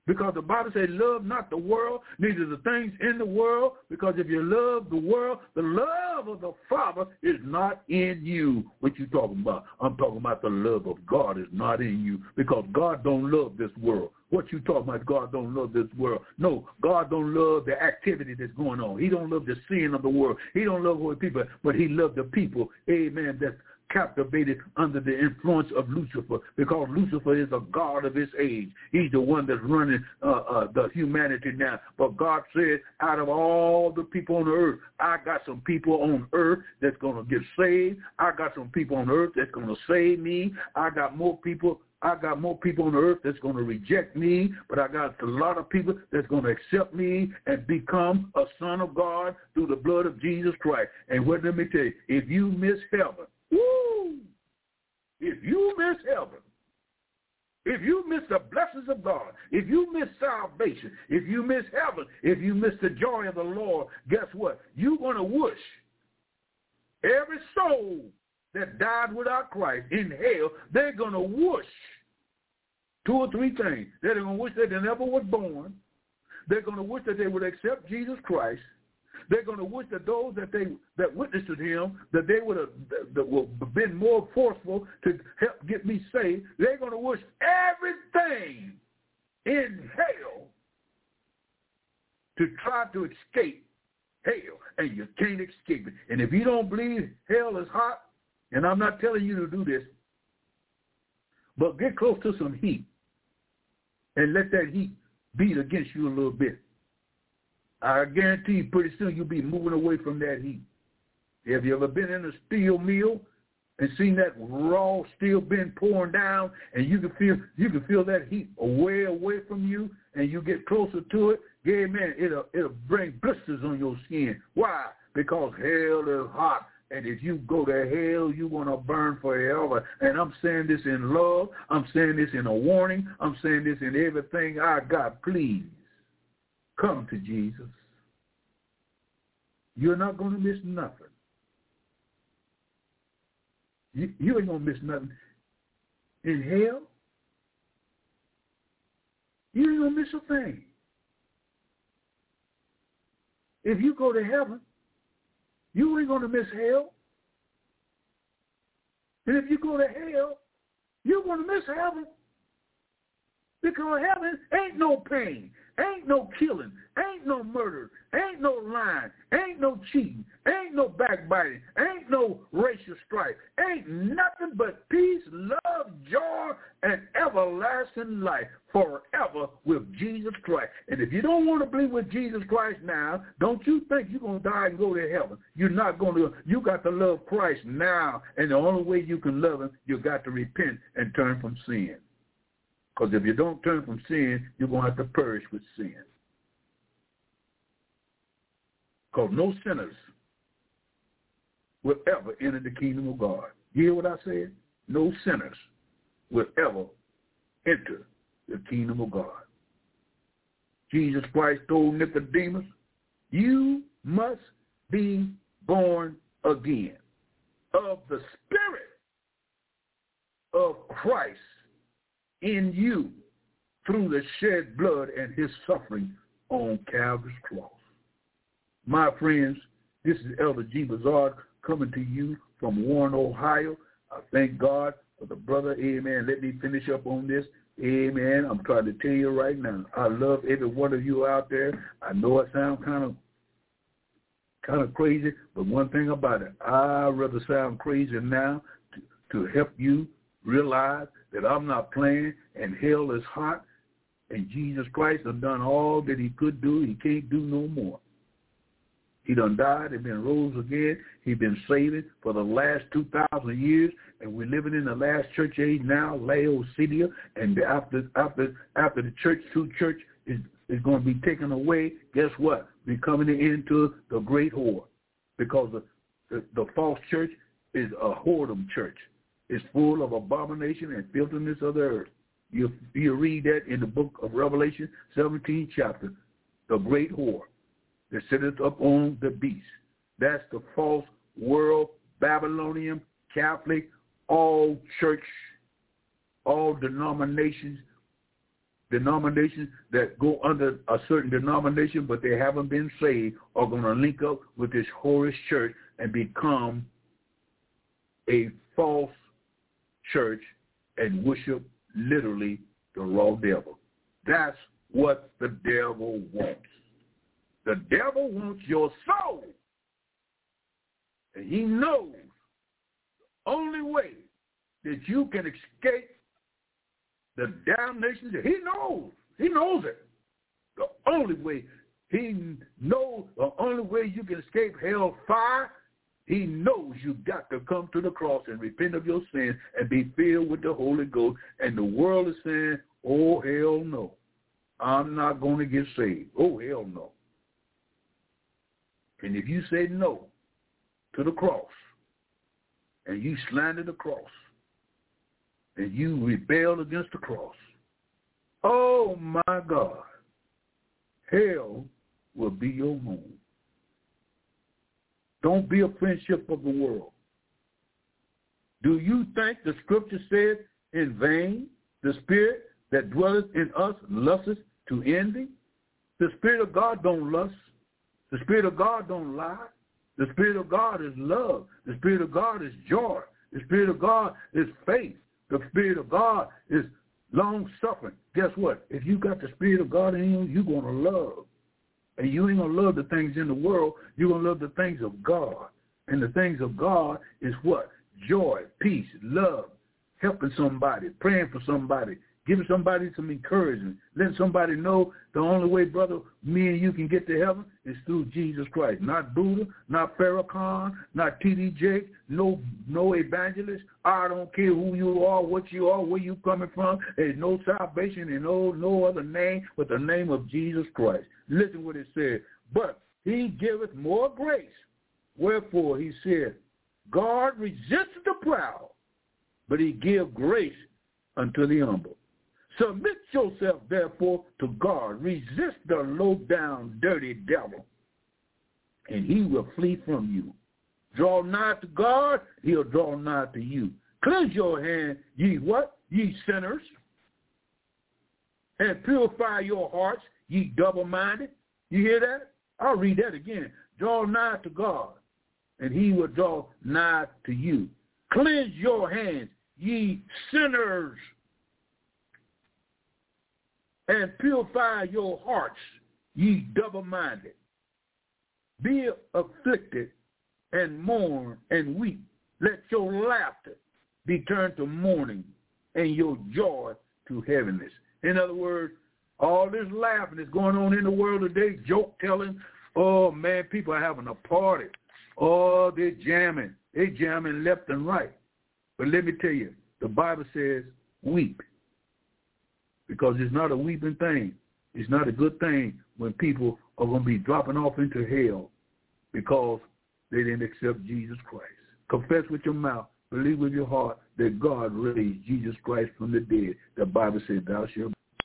Because the Bible says, love not the world, neither the things in the world. Because if you love the world, the love of the Father is not in you. What you talking about? I'm talking about the love of God is not in you. Because God don't love this world. What you talking about? God don't love this world. No, God don't love the activity that's going on. He don't love the sin of the world. He don't love what people, but he love the people, amen, that's captivated under the influence of Lucifer because Lucifer is a god of his age. He's the one that's running uh, uh, the humanity now. But God said, out of all the people on earth, I got some people on earth that's going to get saved. I got some people on earth that's going to save me. I got more people I got more people on earth that's going to reject me, but I got a lot of people that's going to accept me and become a son of God through the blood of Jesus Christ. And what let me tell you, if you miss heaven, Woo! If you miss heaven, if you miss the blessings of God, if you miss salvation, if you miss heaven, if you miss the joy of the Lord, guess what? You're going to wish every soul that died without Christ in hell, they're going to wish two or three things. They're going to wish that they never was born. They're going to wish that they would accept Jesus Christ. They're going to wish that those that they that witnessed to him that they would have that would have been more forceful to help get me saved. They're going to wish everything in hell to try to escape hell, and you can't escape it. And if you don't believe hell is hot, and I'm not telling you to do this, but get close to some heat and let that heat beat against you a little bit. I guarantee pretty soon you'll be moving away from that heat. Have you ever been in a steel mill and seen that raw steel being pouring down and you can feel you can feel that heat away away from you and you get closer to it, yeah man, it'll it'll bring blisters on your skin. Why? Because hell is hot. And if you go to hell, you're going to burn forever. And I'm saying this in love. I'm saying this in a warning. I'm saying this in everything I got. Please Come to Jesus. You're not going to miss nothing. You, you ain't going to miss nothing. In hell, you ain't going to miss a thing. If you go to heaven, you ain't going to miss hell. And if you go to hell, you're going to miss heaven. Because heaven ain't no pain. Ain't no killing. Ain't no murder. Ain't no lying. Ain't no cheating. Ain't no backbiting. Ain't no racial strife. Ain't nothing but peace, love, everlasting life forever with Jesus Christ. And if you don't want to be with Jesus Christ now, don't you think you're going to die and go to heaven. You're not going to. You got to love Christ now. And the only way you can love him, you got to repent and turn from sin. Because if you don't turn from sin, you're going to have to perish with sin. Because no sinners will ever enter the kingdom of God. You hear what I said? No sinners will ever enter the kingdom of God. Jesus Christ told Nicodemus, you must be born again of the Spirit of Christ in you through the shed blood and his suffering on Calvary's cross. My friends, this is Elder G. Bazard coming to you from Warren, Ohio. I thank God the brother. Amen. Let me finish up on this. Amen. I'm trying to tell you right now. I love every one of you out there. I know it sounds kind of kind of crazy, but one thing about it, I rather sound crazy now to, to help you realize that I'm not playing and hell is hot and Jesus Christ has done all that he could do. He can't do no more. He done died and been rose again. He been saving for the last 2,000 years, and we're living in the last church age now, Laodicea, and after after after the church, true church is, is going to be taken away, guess what? We're coming into the great whore because the, the, the false church is a whoredom church. It's full of abomination and filthiness of the earth. You, you read that in the book of Revelation, 17 chapter, the great whore that sitteth up on the beast. That's the false world, Babylonian, Catholic, all church, all denominations, denominations that go under a certain denomination but they haven't been saved are going to link up with this whorish church and become a false church and worship literally the raw devil. That's what the devil wants. The devil wants your soul. And he knows the only way that you can escape the damnation he knows. He knows it. The only way he knows the only way you can escape hell fire he knows you got to come to the cross and repent of your sins and be filled with the Holy Ghost. And the world is saying, oh, hell no. I'm not going to get saved. Oh, hell no. And if you say no to the cross and you slander the cross and you rebel against the cross, oh, my God, hell will be your home. Don't be a friendship of the world. Do you think the scripture says in vain, the spirit that dwelleth in us lusteth to envy? The spirit of God don't lust. The spirit of God don't lie. The spirit of God is love. The spirit of God is joy. The spirit of God is faith. The spirit of God is long suffering. Guess what? If you got the spirit of God in you, you're going to love. And you ain't going to love the things in the world. You're going to love the things of God. And the things of God is what? Joy, peace, love, helping somebody, praying for somebody, giving somebody some encouragement, letting somebody know the only way, brother, me and you can get to heaven is through Jesus Christ. Not Buddha, not Farrakhan, not T.D. Jakes, no no evangelist. I don't care who you are, what you are, where you coming from. There's no salvation in no no other name but the name of Jesus Christ. Listen what it said. But he giveth more grace. Wherefore he said, God resists the proud, but he give grace unto the humble. Submit yourself, therefore, to God. Resist the low-down, dirty devil, and he will flee from you. Draw nigh to God, he'll draw nigh to you. Cleanse your hand, ye what? Ye sinners. And purify your hearts, ye double-minded. You hear that? I'll read that again. Draw nigh to God, and he will draw nigh to you. Cleanse your hands, ye sinners and purify your hearts, ye double-minded. Be afflicted and mourn and weep. Let your laughter be turned to mourning and your joy to heaviness. In other words, all this laughing is going on in the world today, joke telling. Oh, man, people are having a party. Oh, they're jamming. They're jamming left and right. But let me tell you, the Bible says weep because it's not a weeping thing. It's not a good thing when people are going to be dropping off into hell because they didn't accept Jesus Christ. Confess with your mouth, believe with your heart that God raised Jesus Christ from the dead. The Bible says, thou shalt